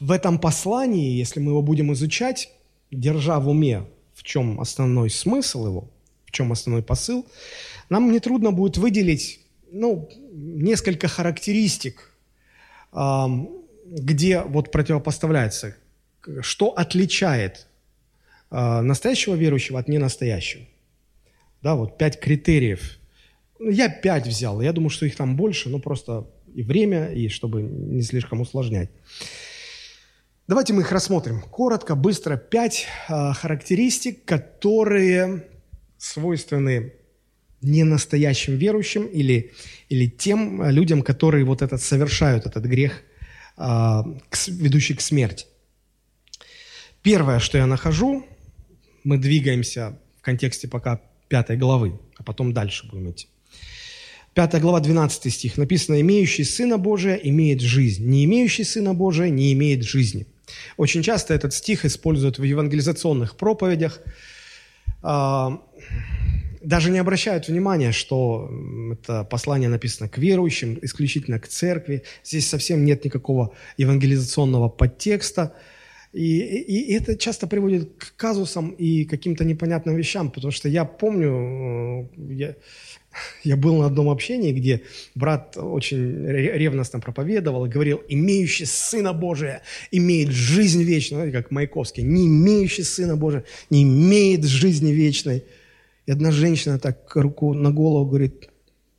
в этом послании, если мы его будем изучать, держа в уме, в чем основной смысл его, в чем основной посыл, нам нетрудно будет выделить ну, несколько характеристик, э, где вот противопоставляется, что отличает э, настоящего верующего от ненастоящего. Да, вот пять критериев. Ну, я пять взял, я думаю, что их там больше, но просто и время, и чтобы не слишком усложнять. Давайте мы их рассмотрим. Коротко, быстро. Пять э, характеристик, которые свойственны ненастоящим верующим или, или тем людям, которые вот этот совершают этот грех – ведущий к смерти. Первое, что я нахожу, мы двигаемся в контексте пока пятой главы, а потом дальше будем идти. Пятая глава, 12 стих. Написано, «Имеющий Сына Божия имеет жизнь, не имеющий Сына Божия не имеет жизни». Очень часто этот стих используют в евангелизационных проповедях. Даже не обращают внимания, что это послание написано к верующим, исключительно к церкви. Здесь совсем нет никакого евангелизационного подтекста. И, и, и это часто приводит к казусам и каким-то непонятным вещам, потому что я помню, э, я, я был на одном общении, где брат очень ревностно проповедовал и говорил, имеющий Сына Божия имеет жизнь вечную. Как Маяковский, не имеющий Сына Божия не имеет жизни вечной. И одна женщина так руку на голову говорит,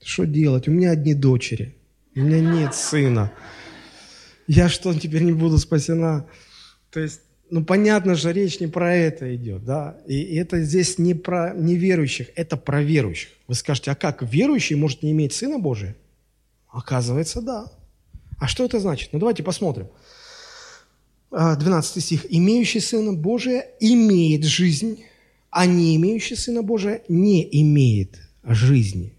что делать, у меня одни дочери. У меня нет сына. Я что, теперь не буду спасена? То есть, ну, понятно же, речь не про это идет, да? И, это здесь не про неверующих, это про верующих. Вы скажете, а как, верующий может не иметь Сына Божия? Оказывается, да. А что это значит? Ну, давайте посмотрим. 12 а, стих. «Имеющий Сына Божия имеет жизнь, а не имеющий Сына Божия не имеет жизни».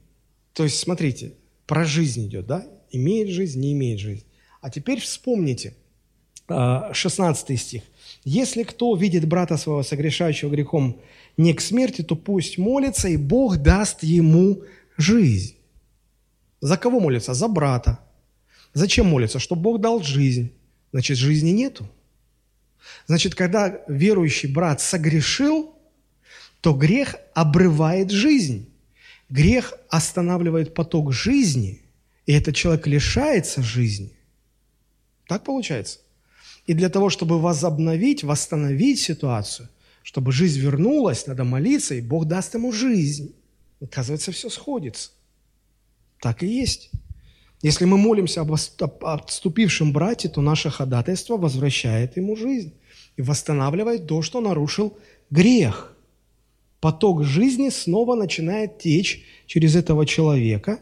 То есть, смотрите, про жизнь идет, да? Имеет жизнь, не имеет жизнь. А теперь вспомните 16 а, стих. «Если кто видит брата своего, согрешающего грехом не к смерти, то пусть молится, и Бог даст ему жизнь». За кого молится? За брата. Зачем молится? Чтобы Бог дал жизнь. Значит, жизни нету. Значит, когда верующий брат согрешил, то грех обрывает жизнь. Грех останавливает поток жизни, и этот человек лишается жизни. Так получается? И для того, чтобы возобновить, восстановить ситуацию, чтобы жизнь вернулась, надо молиться, и Бог даст ему жизнь. Оказывается, все сходится. Так и есть. Если мы молимся об отступившем брате, то наше ходатайство возвращает ему жизнь и восстанавливает то, что нарушил грех. Поток жизни снова начинает течь через этого человека,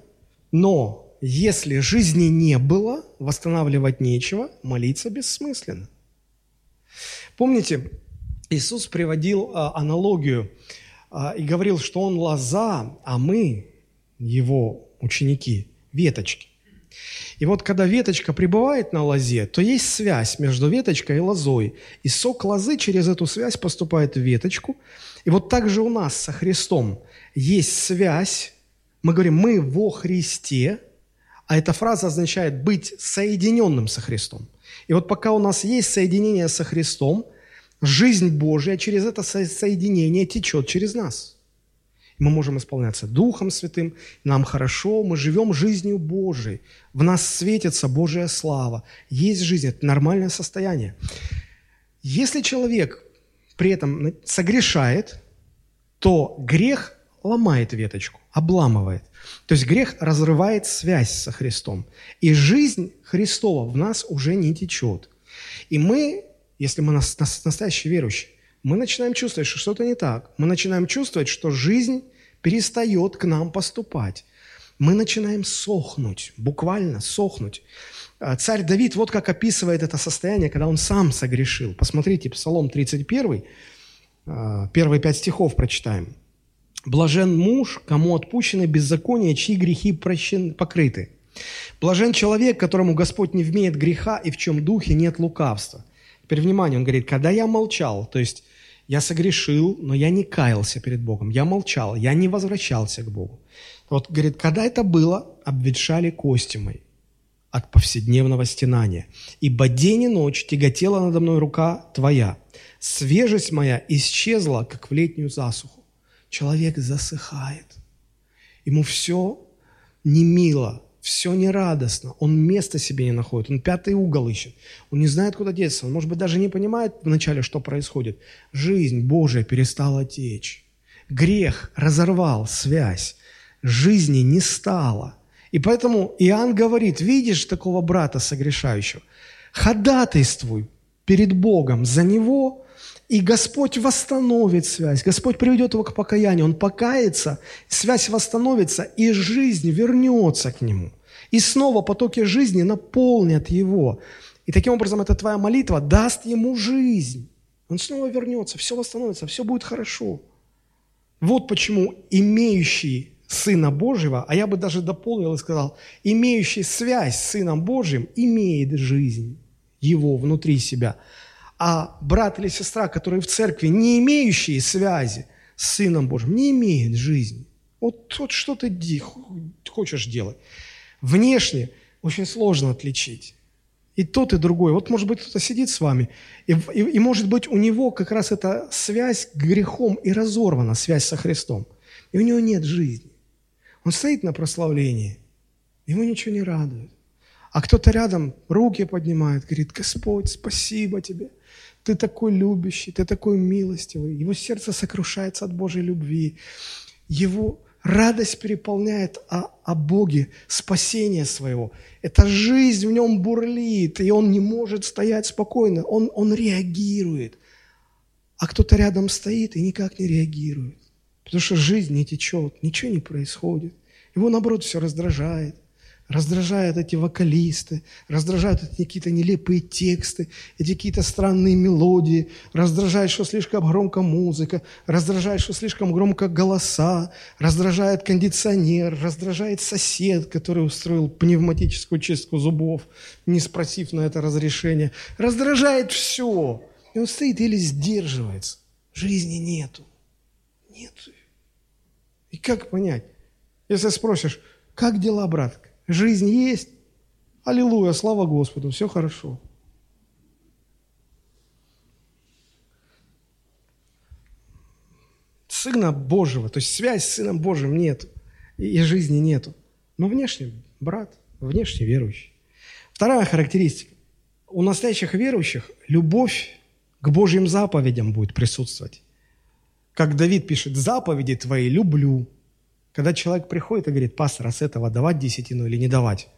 но если жизни не было, восстанавливать нечего, молиться бессмысленно. Помните, Иисус приводил а, аналогию а, и говорил, что Он лоза, а мы, Его ученики, веточки. И вот когда веточка пребывает на лозе, то есть связь между веточкой и лозой. И сок лозы через эту связь поступает в веточку. И вот так же у нас со Христом есть связь. Мы говорим, мы во Христе, а эта фраза означает быть соединенным со Христом. И вот пока у нас есть соединение со Христом, жизнь Божья через это соединение течет через нас – мы можем исполняться Духом Святым, нам хорошо, мы живем жизнью Божией, в нас светится Божья слава, есть жизнь, это нормальное состояние. Если человек при этом согрешает, то грех ломает веточку, обламывает. То есть грех разрывает связь со Христом. И жизнь Христова в нас уже не течет. И мы, если мы настоящие верующие, мы начинаем чувствовать, что что-то не так. Мы начинаем чувствовать, что жизнь перестает к нам поступать. Мы начинаем сохнуть, буквально сохнуть. А, царь Давид вот как описывает это состояние, когда он сам согрешил. Посмотрите, Псалом 31, а, первые пять стихов прочитаем. «Блажен муж, кому отпущены беззакония, чьи грехи прощен, покрыты. Блажен человек, которому Господь не вмеет греха и в чем духе нет лукавства». Теперь внимание, он говорит, когда я молчал, то есть я согрешил, но я не каялся перед Богом. Я молчал, я не возвращался к Богу. Вот, говорит, когда это было, обветшали кости мои от повседневного стенания. Ибо день и ночь тяготела надо мной рука твоя. Свежесть моя исчезла, как в летнюю засуху. Человек засыхает. Ему все не мило, все нерадостно, он места себе не находит, он пятый угол ищет, он не знает, куда деться, он, может быть, даже не понимает вначале, что происходит. Жизнь Божия перестала течь. Грех разорвал связь, жизни не стало. И поэтому Иоанн говорит, видишь такого брата согрешающего, ходатайствуй перед Богом за него, и Господь восстановит связь, Господь приведет его к покаянию, он покается, связь восстановится, и жизнь вернется к нему. И снова потоки жизни наполнят его. И таким образом эта твоя молитва даст ему жизнь. Он снова вернется, все восстановится, все будет хорошо. Вот почему имеющий Сына Божьего, а я бы даже дополнил и сказал, имеющий связь с Сыном Божьим, имеет жизнь его внутри себя – а брат или сестра, которые в церкви, не имеющие связи с Сыном Божьим, не имеют жизни. Вот, вот что ты хочешь делать. Внешне очень сложно отличить. И тот, и другой. Вот, может быть, кто-то сидит с вами, и, и, и, может быть, у него как раз эта связь к грехом и разорвана, связь со Христом. И у него нет жизни. Он стоит на прославлении, ему ничего не радует. А кто-то рядом руки поднимает, говорит, Господь, спасибо тебе. Ты такой любящий, ты такой милостивый. Его сердце сокрушается от Божьей любви. Его Радость переполняет о, о Боге, спасение своего. Эта жизнь в нем бурлит, и он не может стоять спокойно, он, он реагирует. А кто-то рядом стоит и никак не реагирует, потому что жизнь не течет, ничего не происходит. Его, наоборот, все раздражает. Раздражают эти вокалисты, раздражают эти какие-то нелепые тексты, эти какие-то странные мелодии, раздражает, что слишком громко музыка, раздражает, что слишком громко голоса, раздражает кондиционер, раздражает сосед, который устроил пневматическую чистку зубов, не спросив на это разрешение. Раздражает все. И он стоит или сдерживается. Жизни нету. Нету. И как понять? Если спросишь, как дела, брат? Жизнь есть? Аллилуйя, слава Господу, все хорошо. Сына Божьего, то есть связь с Сыном Божьим нет, и жизни нету. Но внешне брат, внешне верующий. Вторая характеристика. У настоящих верующих любовь к Божьим заповедям будет присутствовать. Как Давид пишет, заповеди твои люблю, когда человек приходит и говорит, пастор, а с этого давать десятину или не давать?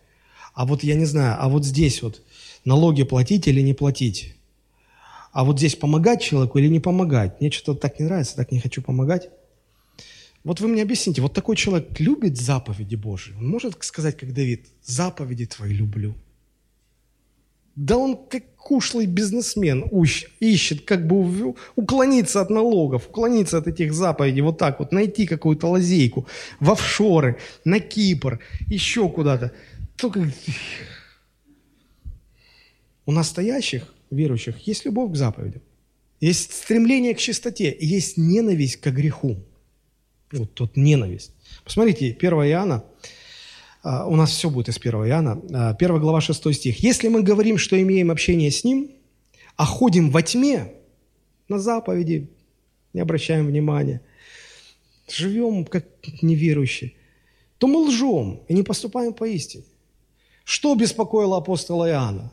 А вот я не знаю, а вот здесь вот налоги платить или не платить? А вот здесь помогать человеку или не помогать? Мне что-то так не нравится, так не хочу помогать. Вот вы мне объясните, вот такой человек любит заповеди Божьи? Он может сказать, как Давид, заповеди твои люблю – да он как ушлый бизнесмен ищет, как бы уклониться от налогов, уклониться от этих заповедей, вот так вот, найти какую-то лазейку в офшоры, на Кипр, еще куда-то. Только у настоящих верующих есть любовь к заповедям, есть стремление к чистоте, есть ненависть к греху. Вот тут ненависть. Посмотрите, 1 Иоанна, у нас все будет из 1 Иоанна. 1 а, глава 6 стих. «Если мы говорим, что имеем общение с Ним, а ходим во тьме, на заповеди не обращаем внимания, живем как неверующие, то мы лжем и не поступаем по истине. Что беспокоило апостола Иоанна?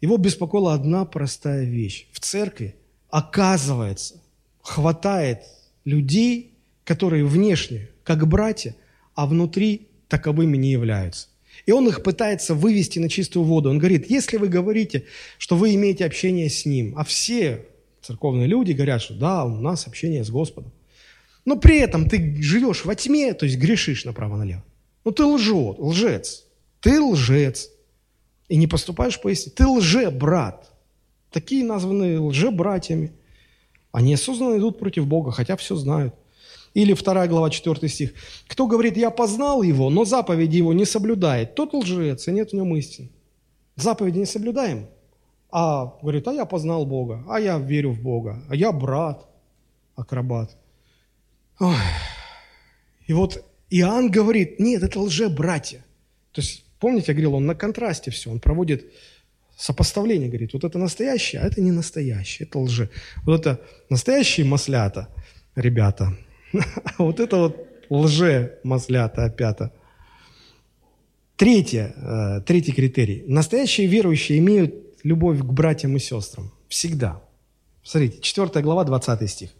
Его беспокоила одна простая вещь. В церкви, оказывается, хватает людей, которые внешне как братья, а внутри таковыми не являются. И он их пытается вывести на чистую воду. Он говорит, если вы говорите, что вы имеете общение с Ним, а все церковные люди говорят, что да, у нас общение с Господом, но при этом ты живешь во тьме, то есть грешишь направо-налево. Ну ты лжет, лжец. Ты лжец. И не поступаешь по истине. Ты лже-брат. Такие названы лже-братьями. Они осознанно идут против Бога, хотя все знают. Или 2 глава 4 стих. Кто говорит, я познал его, но заповеди его не соблюдает, тот лжец, и нет в нем истины. Заповеди не соблюдаем. А говорит, а я познал Бога, а я верю в Бога, а я брат, акробат. Ой. И вот Иоанн говорит, нет, это лже-братья. То есть, помните, я говорил, он на контрасте все, он проводит сопоставление, говорит, вот это настоящее, а это не настоящее, это лже. Вот это настоящие маслята, ребята, Вот это вот лже-маслята опята. Третье, э, третий критерий. Настоящие верующие имеют любовь к братьям и сестрам. Всегда. Смотрите, 4 глава, 20 стих.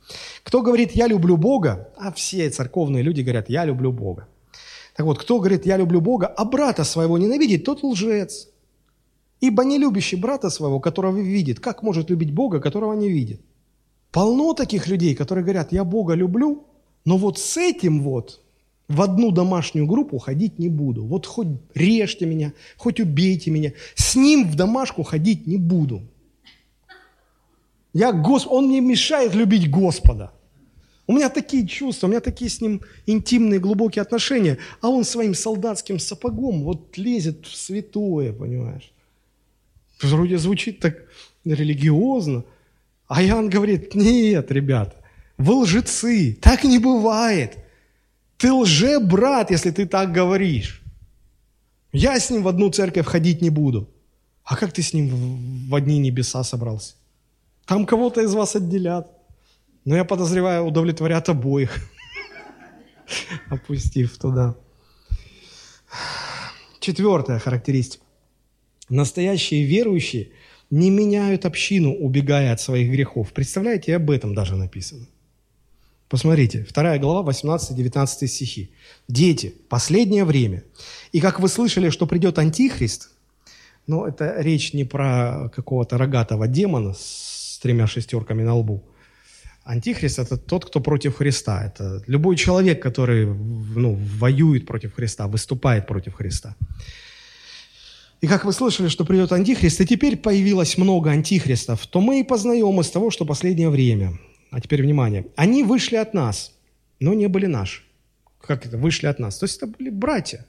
Кто говорит «я люблю Бога», а все церковные люди говорят «я люблю Бога». Так вот, кто говорит «я люблю Бога», а брата своего ненавидит, тот лжец. Ибо не любящий брата своего, которого видит, как может любить Бога, которого не видит? Полно таких людей, которые говорят «я Бога люблю», но вот с этим вот в одну домашнюю группу ходить не буду. Вот хоть режьте меня, хоть убейте меня. С ним в домашку ходить не буду. Я, Гос... Он мне мешает любить Господа. У меня такие чувства, у меня такие с ним интимные, глубокие отношения, а он своим солдатским сапогом вот лезет в святое, понимаешь? Вроде звучит так религиозно. А Иоанн говорит, нет, ребята, вы лжецы. Так не бывает. Ты лже-брат, если ты так говоришь. Я с ним в одну церковь ходить не буду. А как ты с ним в одни небеса собрался? Там кого-то из вас отделят. Но я подозреваю, удовлетворят обоих, опустив туда. Четвертая характеристика. Настоящие верующие не меняют общину, убегая от своих грехов. Представляете, об этом даже написано. Посмотрите, 2 глава, 18-19 стихи. «Дети, последнее время. И как вы слышали, что придет Антихрист, но это речь не про какого-то рогатого демона с тремя шестерками на лбу. Антихрист – это тот, кто против Христа. Это любой человек, который ну, воюет против Христа, выступает против Христа. И как вы слышали, что придет Антихрист, и теперь появилось много антихристов, то мы и познаем из того, что последнее время – а теперь внимание. Они вышли от нас, но не были наши. Как это? Вышли от нас. То есть это были братья.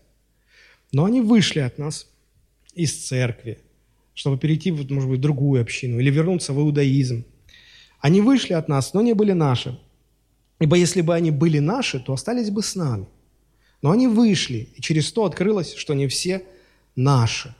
Но они вышли от нас из церкви, чтобы перейти, может быть, в другую общину или вернуться в иудаизм. Они вышли от нас, но не были наши. Ибо если бы они были наши, то остались бы с нами. Но они вышли, и через то открылось, что не все наши.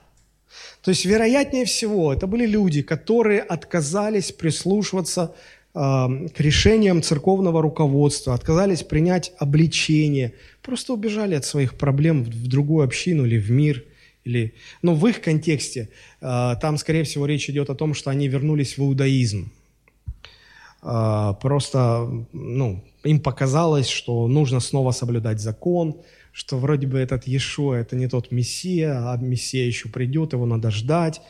То есть, вероятнее всего, это были люди, которые отказались прислушиваться к решениям церковного руководства, отказались принять обличение, просто убежали от своих проблем в другую общину или в мир. Или, но в их контексте а, там, скорее всего, речь идет о том, что они вернулись в иудаизм. А, просто ну, им показалось, что нужно снова соблюдать закон, что вроде бы этот Иешуа – это не тот Мессия, а Мессия еще придет, его надо ждать.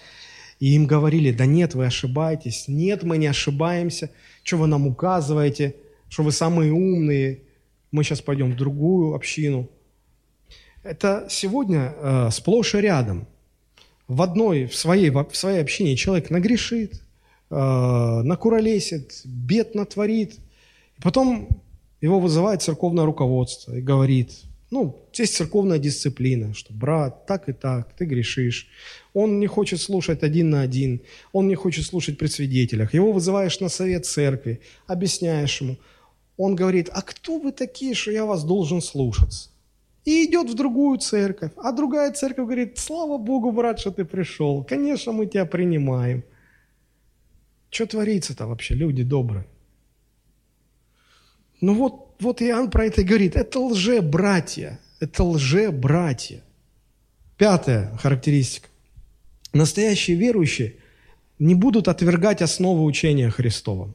И им говорили, да нет, вы ошибаетесь, нет, мы не ошибаемся – что вы нам указываете, что вы самые умные, мы сейчас пойдем в другую общину. Это сегодня э, сплошь и рядом. В одной, в своей, в своей общине человек нагрешит, э, накуролесит, бед натворит. И потом его вызывает церковное руководство и говорит, ну, есть церковная дисциплина, что брат, так и так, ты грешишь. Он не хочет слушать один на один, он не хочет слушать при свидетелях. Его вызываешь на совет церкви, объясняешь ему. Он говорит, а кто вы такие, что я вас должен слушаться? И идет в другую церковь. А другая церковь говорит, слава Богу, брат, что ты пришел. Конечно, мы тебя принимаем. Что творится-то вообще, люди добрые? Ну вот, вот Иоанн про это говорит. Это лже-братья. Это лже-братья. Пятая характеристика. Настоящие верующие не будут отвергать основы учения Христова.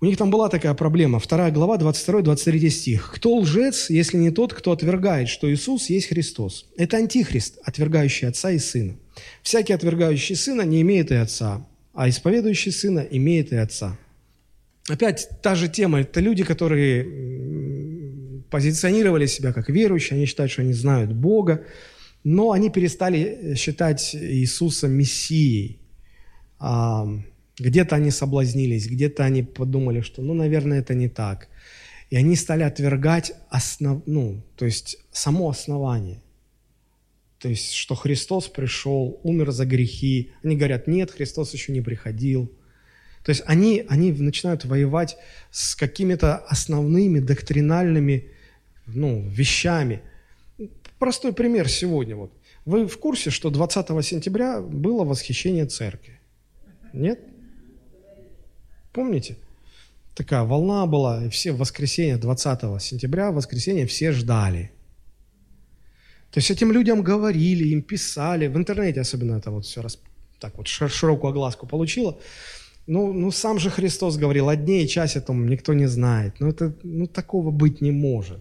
У них там была такая проблема. Вторая глава, 22-23 стих. «Кто лжец, если не тот, кто отвергает, что Иисус есть Христос? Это антихрист, отвергающий Отца и Сына. Всякий, отвергающий Сына, не имеет и Отца, а исповедующий Сына имеет и Отца». Опять та же тема. Это люди, которые позиционировали себя как верующие, они считают, что они знают Бога, но они перестали считать Иисуса Мессией. А, где-то они соблазнились, где-то они подумали, что, ну, наверное, это не так. И они стали отвергать основ, ну, то есть само основание. То есть, что Христос пришел, умер за грехи. Они говорят, нет, Христос еще не приходил. То есть они, они начинают воевать с какими-то основными доктринальными ну, вещами – Простой пример сегодня. Вот. Вы в курсе, что 20 сентября было восхищение церкви? Нет? Помните? Такая волна была, и все в воскресенье 20 сентября, в воскресенье все ждали. То есть этим людям говорили, им писали, в интернете особенно это вот все раз так вот широкую огласку получило. Ну, ну, сам же Христос говорил, о дне и часе том никто не знает. Ну, это, ну, такого быть не может.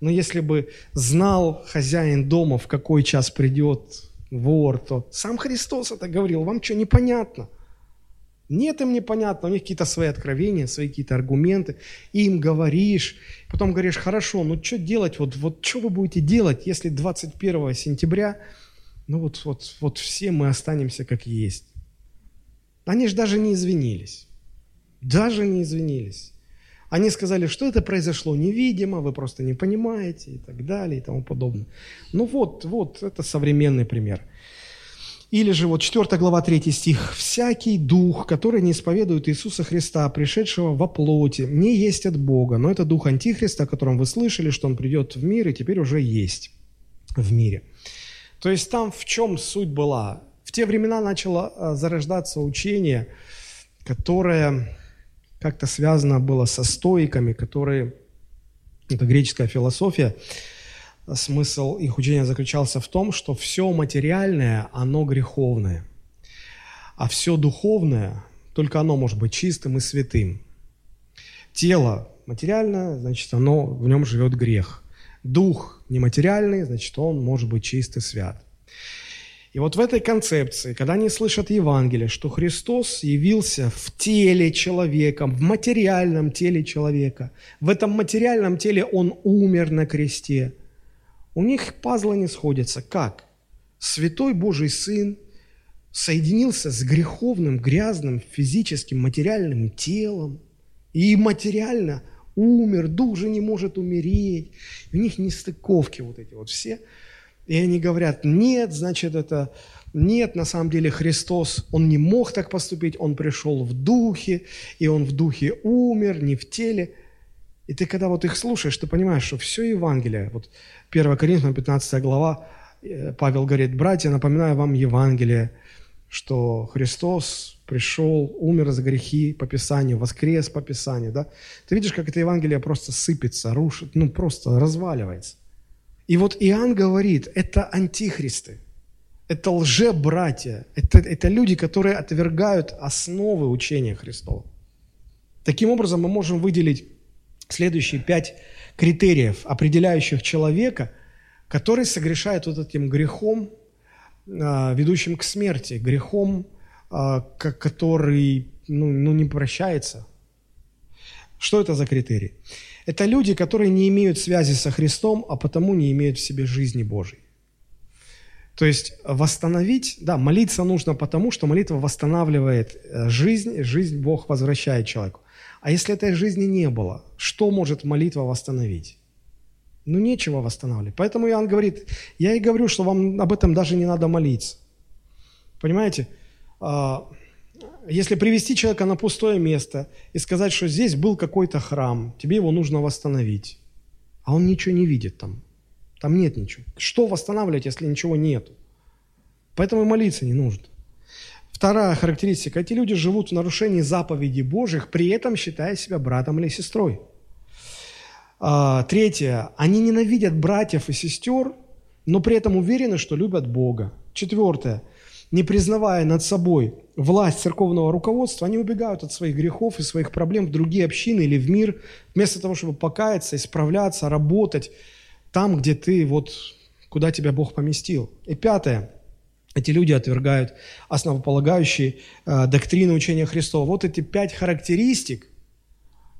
Но если бы знал хозяин дома, в какой час придет вор, то сам Христос это говорил. Вам что, непонятно? Нет, им непонятно, у них какие-то свои откровения, свои какие-то аргументы. И им говоришь, потом говоришь, хорошо, ну что делать, вот, вот что вы будете делать, если 21 сентября, ну вот, вот, вот все мы останемся как есть. Они же даже не извинились. Даже не извинились. Они сказали, что это произошло невидимо, вы просто не понимаете и так далее и тому подобное. Ну вот, вот, это современный пример. Или же вот 4 глава 3 стих. «Всякий дух, который не исповедует Иисуса Христа, пришедшего во плоти, не есть от Бога, но это дух Антихриста, о котором вы слышали, что он придет в мир и теперь уже есть в мире». То есть там в чем суть была? В те времена начало а, зарождаться учение, которое как-то связано было со стоиками, которые, это греческая философия, смысл их учения заключался в том, что все материальное, оно греховное, а все духовное, только оно может быть чистым и святым. Тело материальное, значит, оно, в нем живет грех. Дух нематериальный, значит, он может быть чист и свят. И вот в этой концепции, когда они слышат Евангелие, что Христос явился в теле человека, в материальном теле человека, в этом материальном теле Он умер на кресте, у них пазлы не сходятся. Как? Святой Божий Сын соединился с греховным, грязным, физическим, материальным телом и материально умер, дух же не может умереть. У них нестыковки вот эти вот все – и они говорят, нет, значит, это нет, на самом деле Христос, Он не мог так поступить, Он пришел в духе, и Он в духе умер, не в теле. И ты, когда вот их слушаешь, ты понимаешь, что все Евангелие, вот 1 Коринфянам 15 глава, э, Павел говорит, братья, напоминаю вам Евангелие, что Христос пришел, умер за грехи по Писанию, воскрес по Писанию, да? Ты видишь, как это Евангелие просто сыпется, рушит, ну просто разваливается. И вот Иоанн говорит, это антихристы, это лже-братья, это, это люди, которые отвергают основы учения Христова. Таким образом, мы можем выделить следующие пять критериев, определяющих человека, который согрешает вот этим грехом, а, ведущим к смерти, грехом, а, который ну, ну, не прощается. Что это за критерий? Это люди, которые не имеют связи со Христом, а потому не имеют в себе жизни Божьей. То есть восстановить, да, молиться нужно потому, что молитва восстанавливает э, жизнь, жизнь Бог возвращает человеку. А если этой жизни не было, что может молитва восстановить? Ну, нечего восстанавливать. Поэтому Иоанн говорит, я и говорю, что вам об этом даже не надо молиться. Понимаете? Если привести человека на пустое место и сказать, что здесь был какой-то храм, тебе его нужно восстановить, а он ничего не видит там, там нет ничего. Что восстанавливать, если ничего нет? Поэтому и молиться не нужно. Вторая характеристика. Эти люди живут в нарушении заповедей Божьих, при этом считая себя братом или сестрой. А, третье. Они ненавидят братьев и сестер, но при этом уверены, что любят Бога. Четвертое не признавая над собой власть церковного руководства, они убегают от своих грехов и своих проблем в другие общины или в мир, вместо того, чтобы покаяться, исправляться, работать там, где ты, вот, куда тебя Бог поместил. И пятое. Эти люди отвергают основополагающие э, доктрины учения Христова. Вот эти пять характеристик,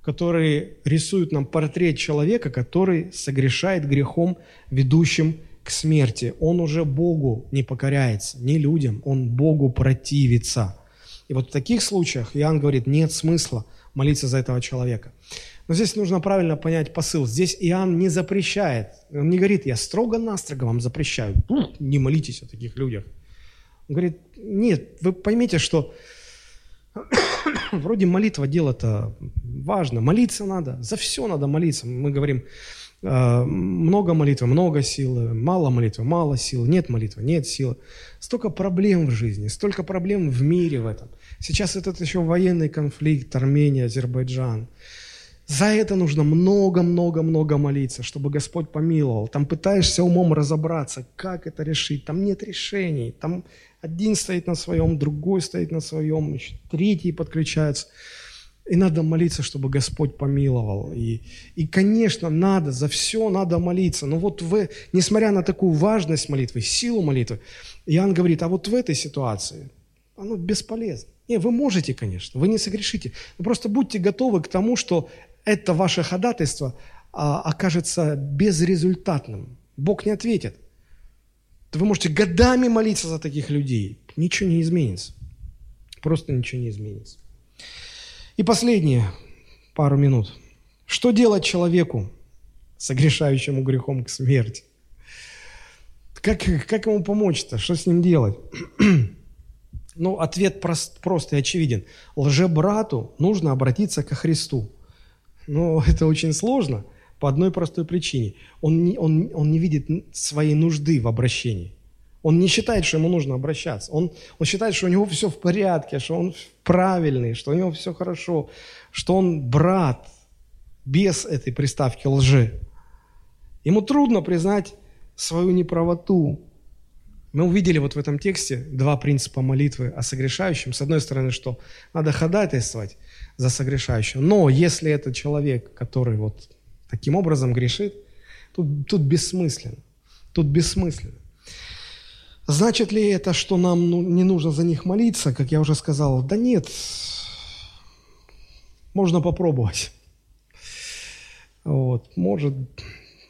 которые рисуют нам портрет человека, который согрешает грехом, ведущим к смерти, он уже Богу не покоряется, не людям, он Богу противится. И вот в таких случаях Иоанн говорит, нет смысла молиться за этого человека. Но здесь нужно правильно понять посыл. Здесь Иоанн не запрещает. Он не говорит, я строго-настрого вам запрещаю. Не молитесь о таких людях. Он говорит, нет, вы поймите, что вроде молитва дело-то важно. Молиться надо, за все надо молиться. Мы говорим, много молитвы, много силы, мало молитвы, мало силы, нет молитвы, нет силы. Столько проблем в жизни, столько проблем в мире в этом. Сейчас этот еще военный конфликт, Армения, Азербайджан. За это нужно много-много-много молиться, чтобы Господь помиловал. Там пытаешься умом разобраться, как это решить. Там нет решений. Там один стоит на своем, другой стоит на своем, третий подключается. И надо молиться, чтобы Господь помиловал. И, и, конечно, надо, за все надо молиться. Но вот вы, несмотря на такую важность молитвы, силу молитвы, Иоанн говорит, а вот в этой ситуации оно бесполезно. Не, вы можете, конечно, вы не согрешите. Но просто будьте готовы к тому, что это ваше ходатайство а, окажется безрезультатным. Бог не ответит. Вы можете годами молиться за таких людей. Ничего не изменится. Просто ничего не изменится. И последние пару минут. Что делать человеку, согрешающему грехом к смерти? Как, как ему помочь-то? Что с ним делать? ну, ответ прост, прост и очевиден. Лжебрату нужно обратиться ко Христу. Но это очень сложно по одной простой причине. Он не, он, он не видит своей нужды в обращении. Он не считает, что ему нужно обращаться. Он, он считает, что у него все в порядке, что он правильный, что у него все хорошо, что он брат без этой приставки лжи. Ему трудно признать свою неправоту. Мы увидели вот в этом тексте два принципа молитвы о согрешающем. С одной стороны, что надо ходатайствовать за согрешающего. Но если это человек, который вот таким образом грешит, тут, тут бессмысленно. Тут бессмысленно. Значит ли это, что нам ну, не нужно за них молиться, как я уже сказал? Да нет, можно попробовать. Вот, может,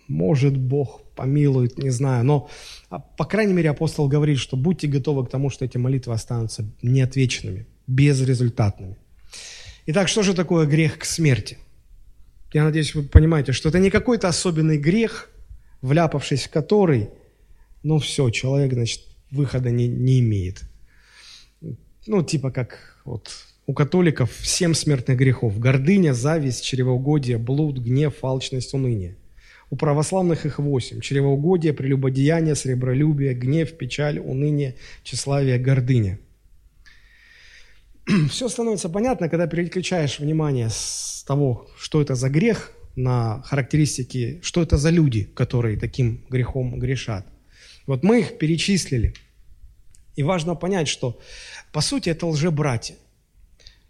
может Бог помилует, не знаю. Но, а, по крайней мере, апостол говорит, что будьте готовы к тому, что эти молитвы останутся неотвеченными, безрезультатными. Итак, что же такое грех к смерти? Я надеюсь, вы понимаете, что это не какой-то особенный грех, вляпавшись в который, ну все, человек, значит, выхода не, не имеет. Ну, типа как вот у католиков семь смертных грехов. Гордыня, зависть, чревоугодие, блуд, гнев, алчность, уныние. У православных их восемь. Чревоугодие, прелюбодеяние, сребролюбие, гнев, печаль, уныние, тщеславие, гордыня. Все становится понятно, когда переключаешь внимание с того, что это за грех, на характеристики, что это за люди, которые таким грехом грешат. Вот мы их перечислили. И важно понять, что по сути это лжебратья.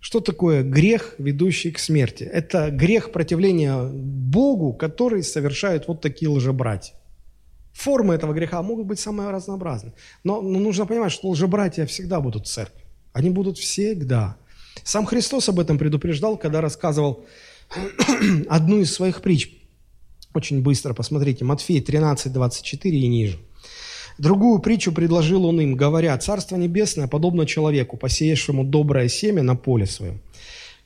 Что такое грех, ведущий к смерти? Это грех противления Богу, который совершают вот такие лжебратья. Формы этого греха могут быть самые разнообразные. Но, но нужно понимать, что лжебратья всегда будут в церкви. Они будут всегда. Сам Христос об этом предупреждал, когда рассказывал одну из своих притч. Очень быстро посмотрите. Матфей 13, 24 и ниже. Другую притчу предложил он им, говоря, «Царство небесное подобно человеку, посеявшему доброе семя на поле своем.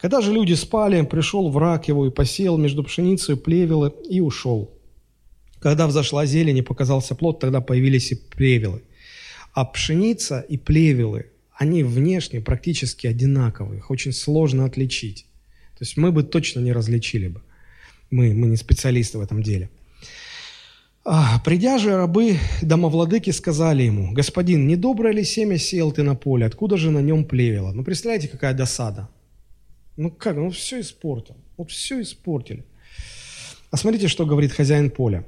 Когда же люди спали, пришел враг его и посеял между пшеницей плевелы и ушел. Когда взошла зелень и показался плод, тогда появились и плевелы. А пшеница и плевелы, они внешне практически одинаковые, их очень сложно отличить. То есть мы бы точно не различили бы. Мы, мы не специалисты в этом деле. А, придя же, рабы домовладыки сказали ему, «Господин, недоброе ли семя сеял ты на поле? Откуда же на нем плевело?» Ну, представляете, какая досада. Ну как, ну все испортил. Вот все испортили. А смотрите, что говорит хозяин поля.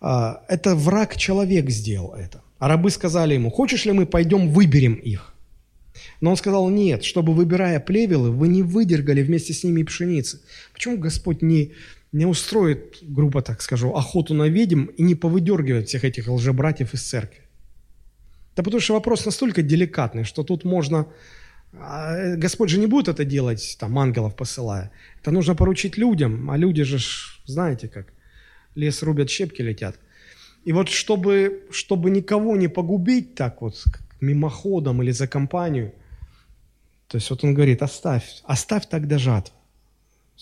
А, это враг человек сделал это. А рабы сказали ему, хочешь ли мы пойдем выберем их? Но он сказал, нет, чтобы, выбирая плевелы, вы не выдергали вместе с ними пшеницы. Почему Господь не не устроит, грубо так скажу, охоту на ведьм и не повыдергивает всех этих лжебратьев из церкви. Да потому что вопрос настолько деликатный, что тут можно... А, Господь же не будет это делать, там, ангелов посылая. Это нужно поручить людям, а люди же, знаете как, лес рубят, щепки летят. И вот чтобы, чтобы никого не погубить так вот, мимоходом или за компанию, то есть вот он говорит, оставь, оставь тогда жатву.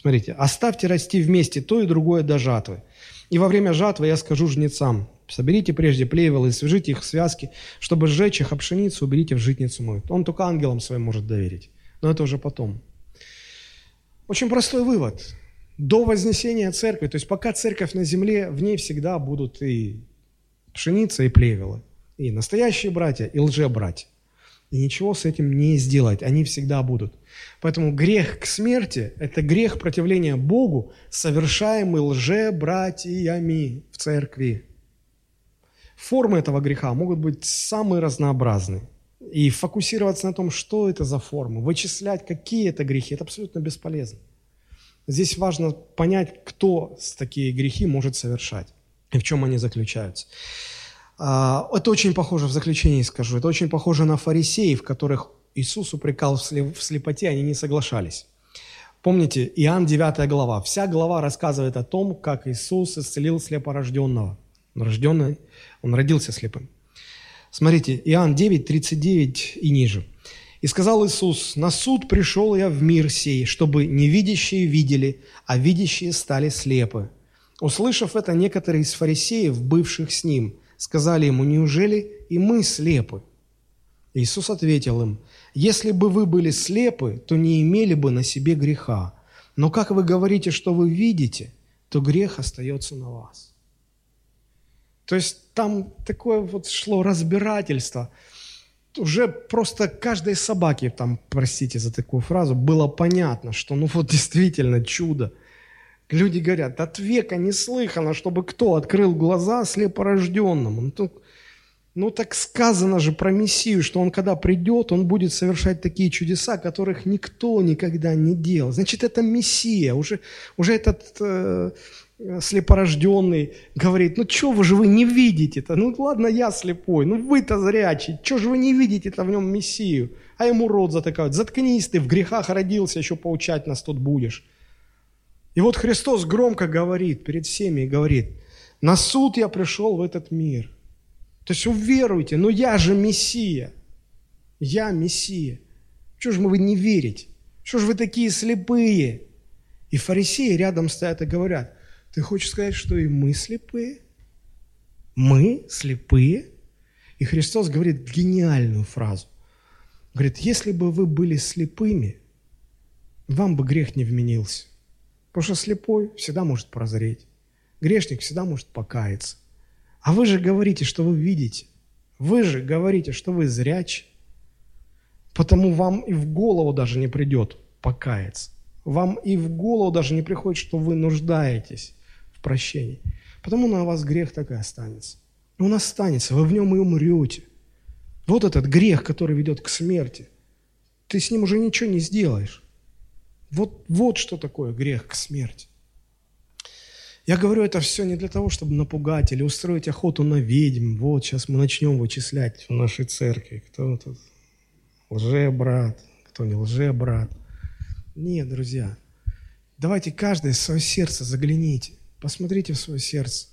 Смотрите, оставьте расти вместе то и другое до жатвы. И во время жатвы я скажу жнецам, соберите прежде плевелы и свяжите их в связки, чтобы сжечь их, а пшеницу уберите в житницу мою. Он только ангелам своим может доверить. Но это уже потом. Очень простой вывод. До вознесения церкви, то есть пока церковь на земле, в ней всегда будут и пшеница, и плевелы. И настоящие братья, и лже-братья. И ничего с этим не сделать, они всегда будут. Поэтому грех к смерти – это грех противления Богу, совершаемый лже-братьями в церкви. Формы этого греха могут быть самые разнообразные. И фокусироваться на том, что это за формы, вычислять, какие это грехи, это абсолютно бесполезно. Здесь важно понять, кто такие грехи может совершать и в чем они заключаются. А, это очень похоже, в заключении скажу, это очень похоже на фарисеев, которых Иисус упрекал в слепоте, они не соглашались. Помните, Иоанн 9 глава. Вся глава рассказывает о том, как Иисус исцелил слепорожденного. Он рожденный, он родился слепым. Смотрите, Иоанн 9, 39 и ниже. «И сказал Иисус, на суд пришел я в мир сей, чтобы невидящие видели, а видящие стали слепы. Услышав это, некоторые из фарисеев, бывших с ним, сказали ему, неужели и мы слепы? Иисус ответил им, если бы вы были слепы, то не имели бы на себе греха. Но как вы говорите, что вы видите, то грех остается на вас. То есть там такое вот шло разбирательство. Уже просто каждой собаке, там, простите за такую фразу, было понятно, что ну вот действительно чудо. Люди говорят, от века не слыхано, чтобы кто открыл глаза слепорожденному. Ну, Ну так сказано же про Мессию, что он когда придет, он будет совершать такие чудеса, которых никто никогда не делал. Значит, это Мессия. Уже, уже этот э, слепорожденный говорит, ну что вы же вы не видите-то? Ну ладно, я слепой, ну вы-то зрячий. Что же вы не видите-то в нем Мессию? А ему рот затыкают. Заткнись ты, в грехах родился, еще поучать нас тут будешь. И вот Христос громко говорит перед всеми и говорит, на суд я пришел в этот мир – то есть уверуйте, но я же Мессия. Я Мессия. Чего же вы не верите? Что же вы такие слепые? И фарисеи рядом стоят и говорят, ты хочешь сказать, что и мы слепые? Мы слепые? И Христос говорит гениальную фразу. Говорит, если бы вы были слепыми, вам бы грех не вменился. Потому что слепой всегда может прозреть. Грешник всегда может покаяться. А вы же говорите, что вы видите. Вы же говорите, что вы зрячи. Потому вам и в голову даже не придет покаяться. Вам и в голову даже не приходит, что вы нуждаетесь в прощении. Потому на вас грех так и останется. Он останется, вы в нем и умрете. Вот этот грех, который ведет к смерти. Ты с ним уже ничего не сделаешь. Вот, вот что такое грех к смерти. Я говорю это все не для того, чтобы напугать или устроить охоту на ведьм. Вот, сейчас мы начнем вычислять в нашей церкви, кто тут лже-брат, кто не лже-брат. Нет, друзья, давайте каждое в свое сердце загляните, посмотрите в свое сердце,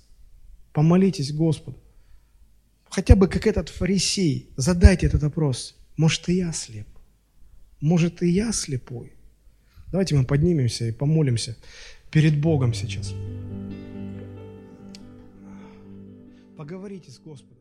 помолитесь Господу. Хотя бы как этот фарисей, задайте этот вопрос. Может, и я слеп? Может, и я слепой? Давайте мы поднимемся и помолимся перед Богом сейчас. Поговорите с Господом.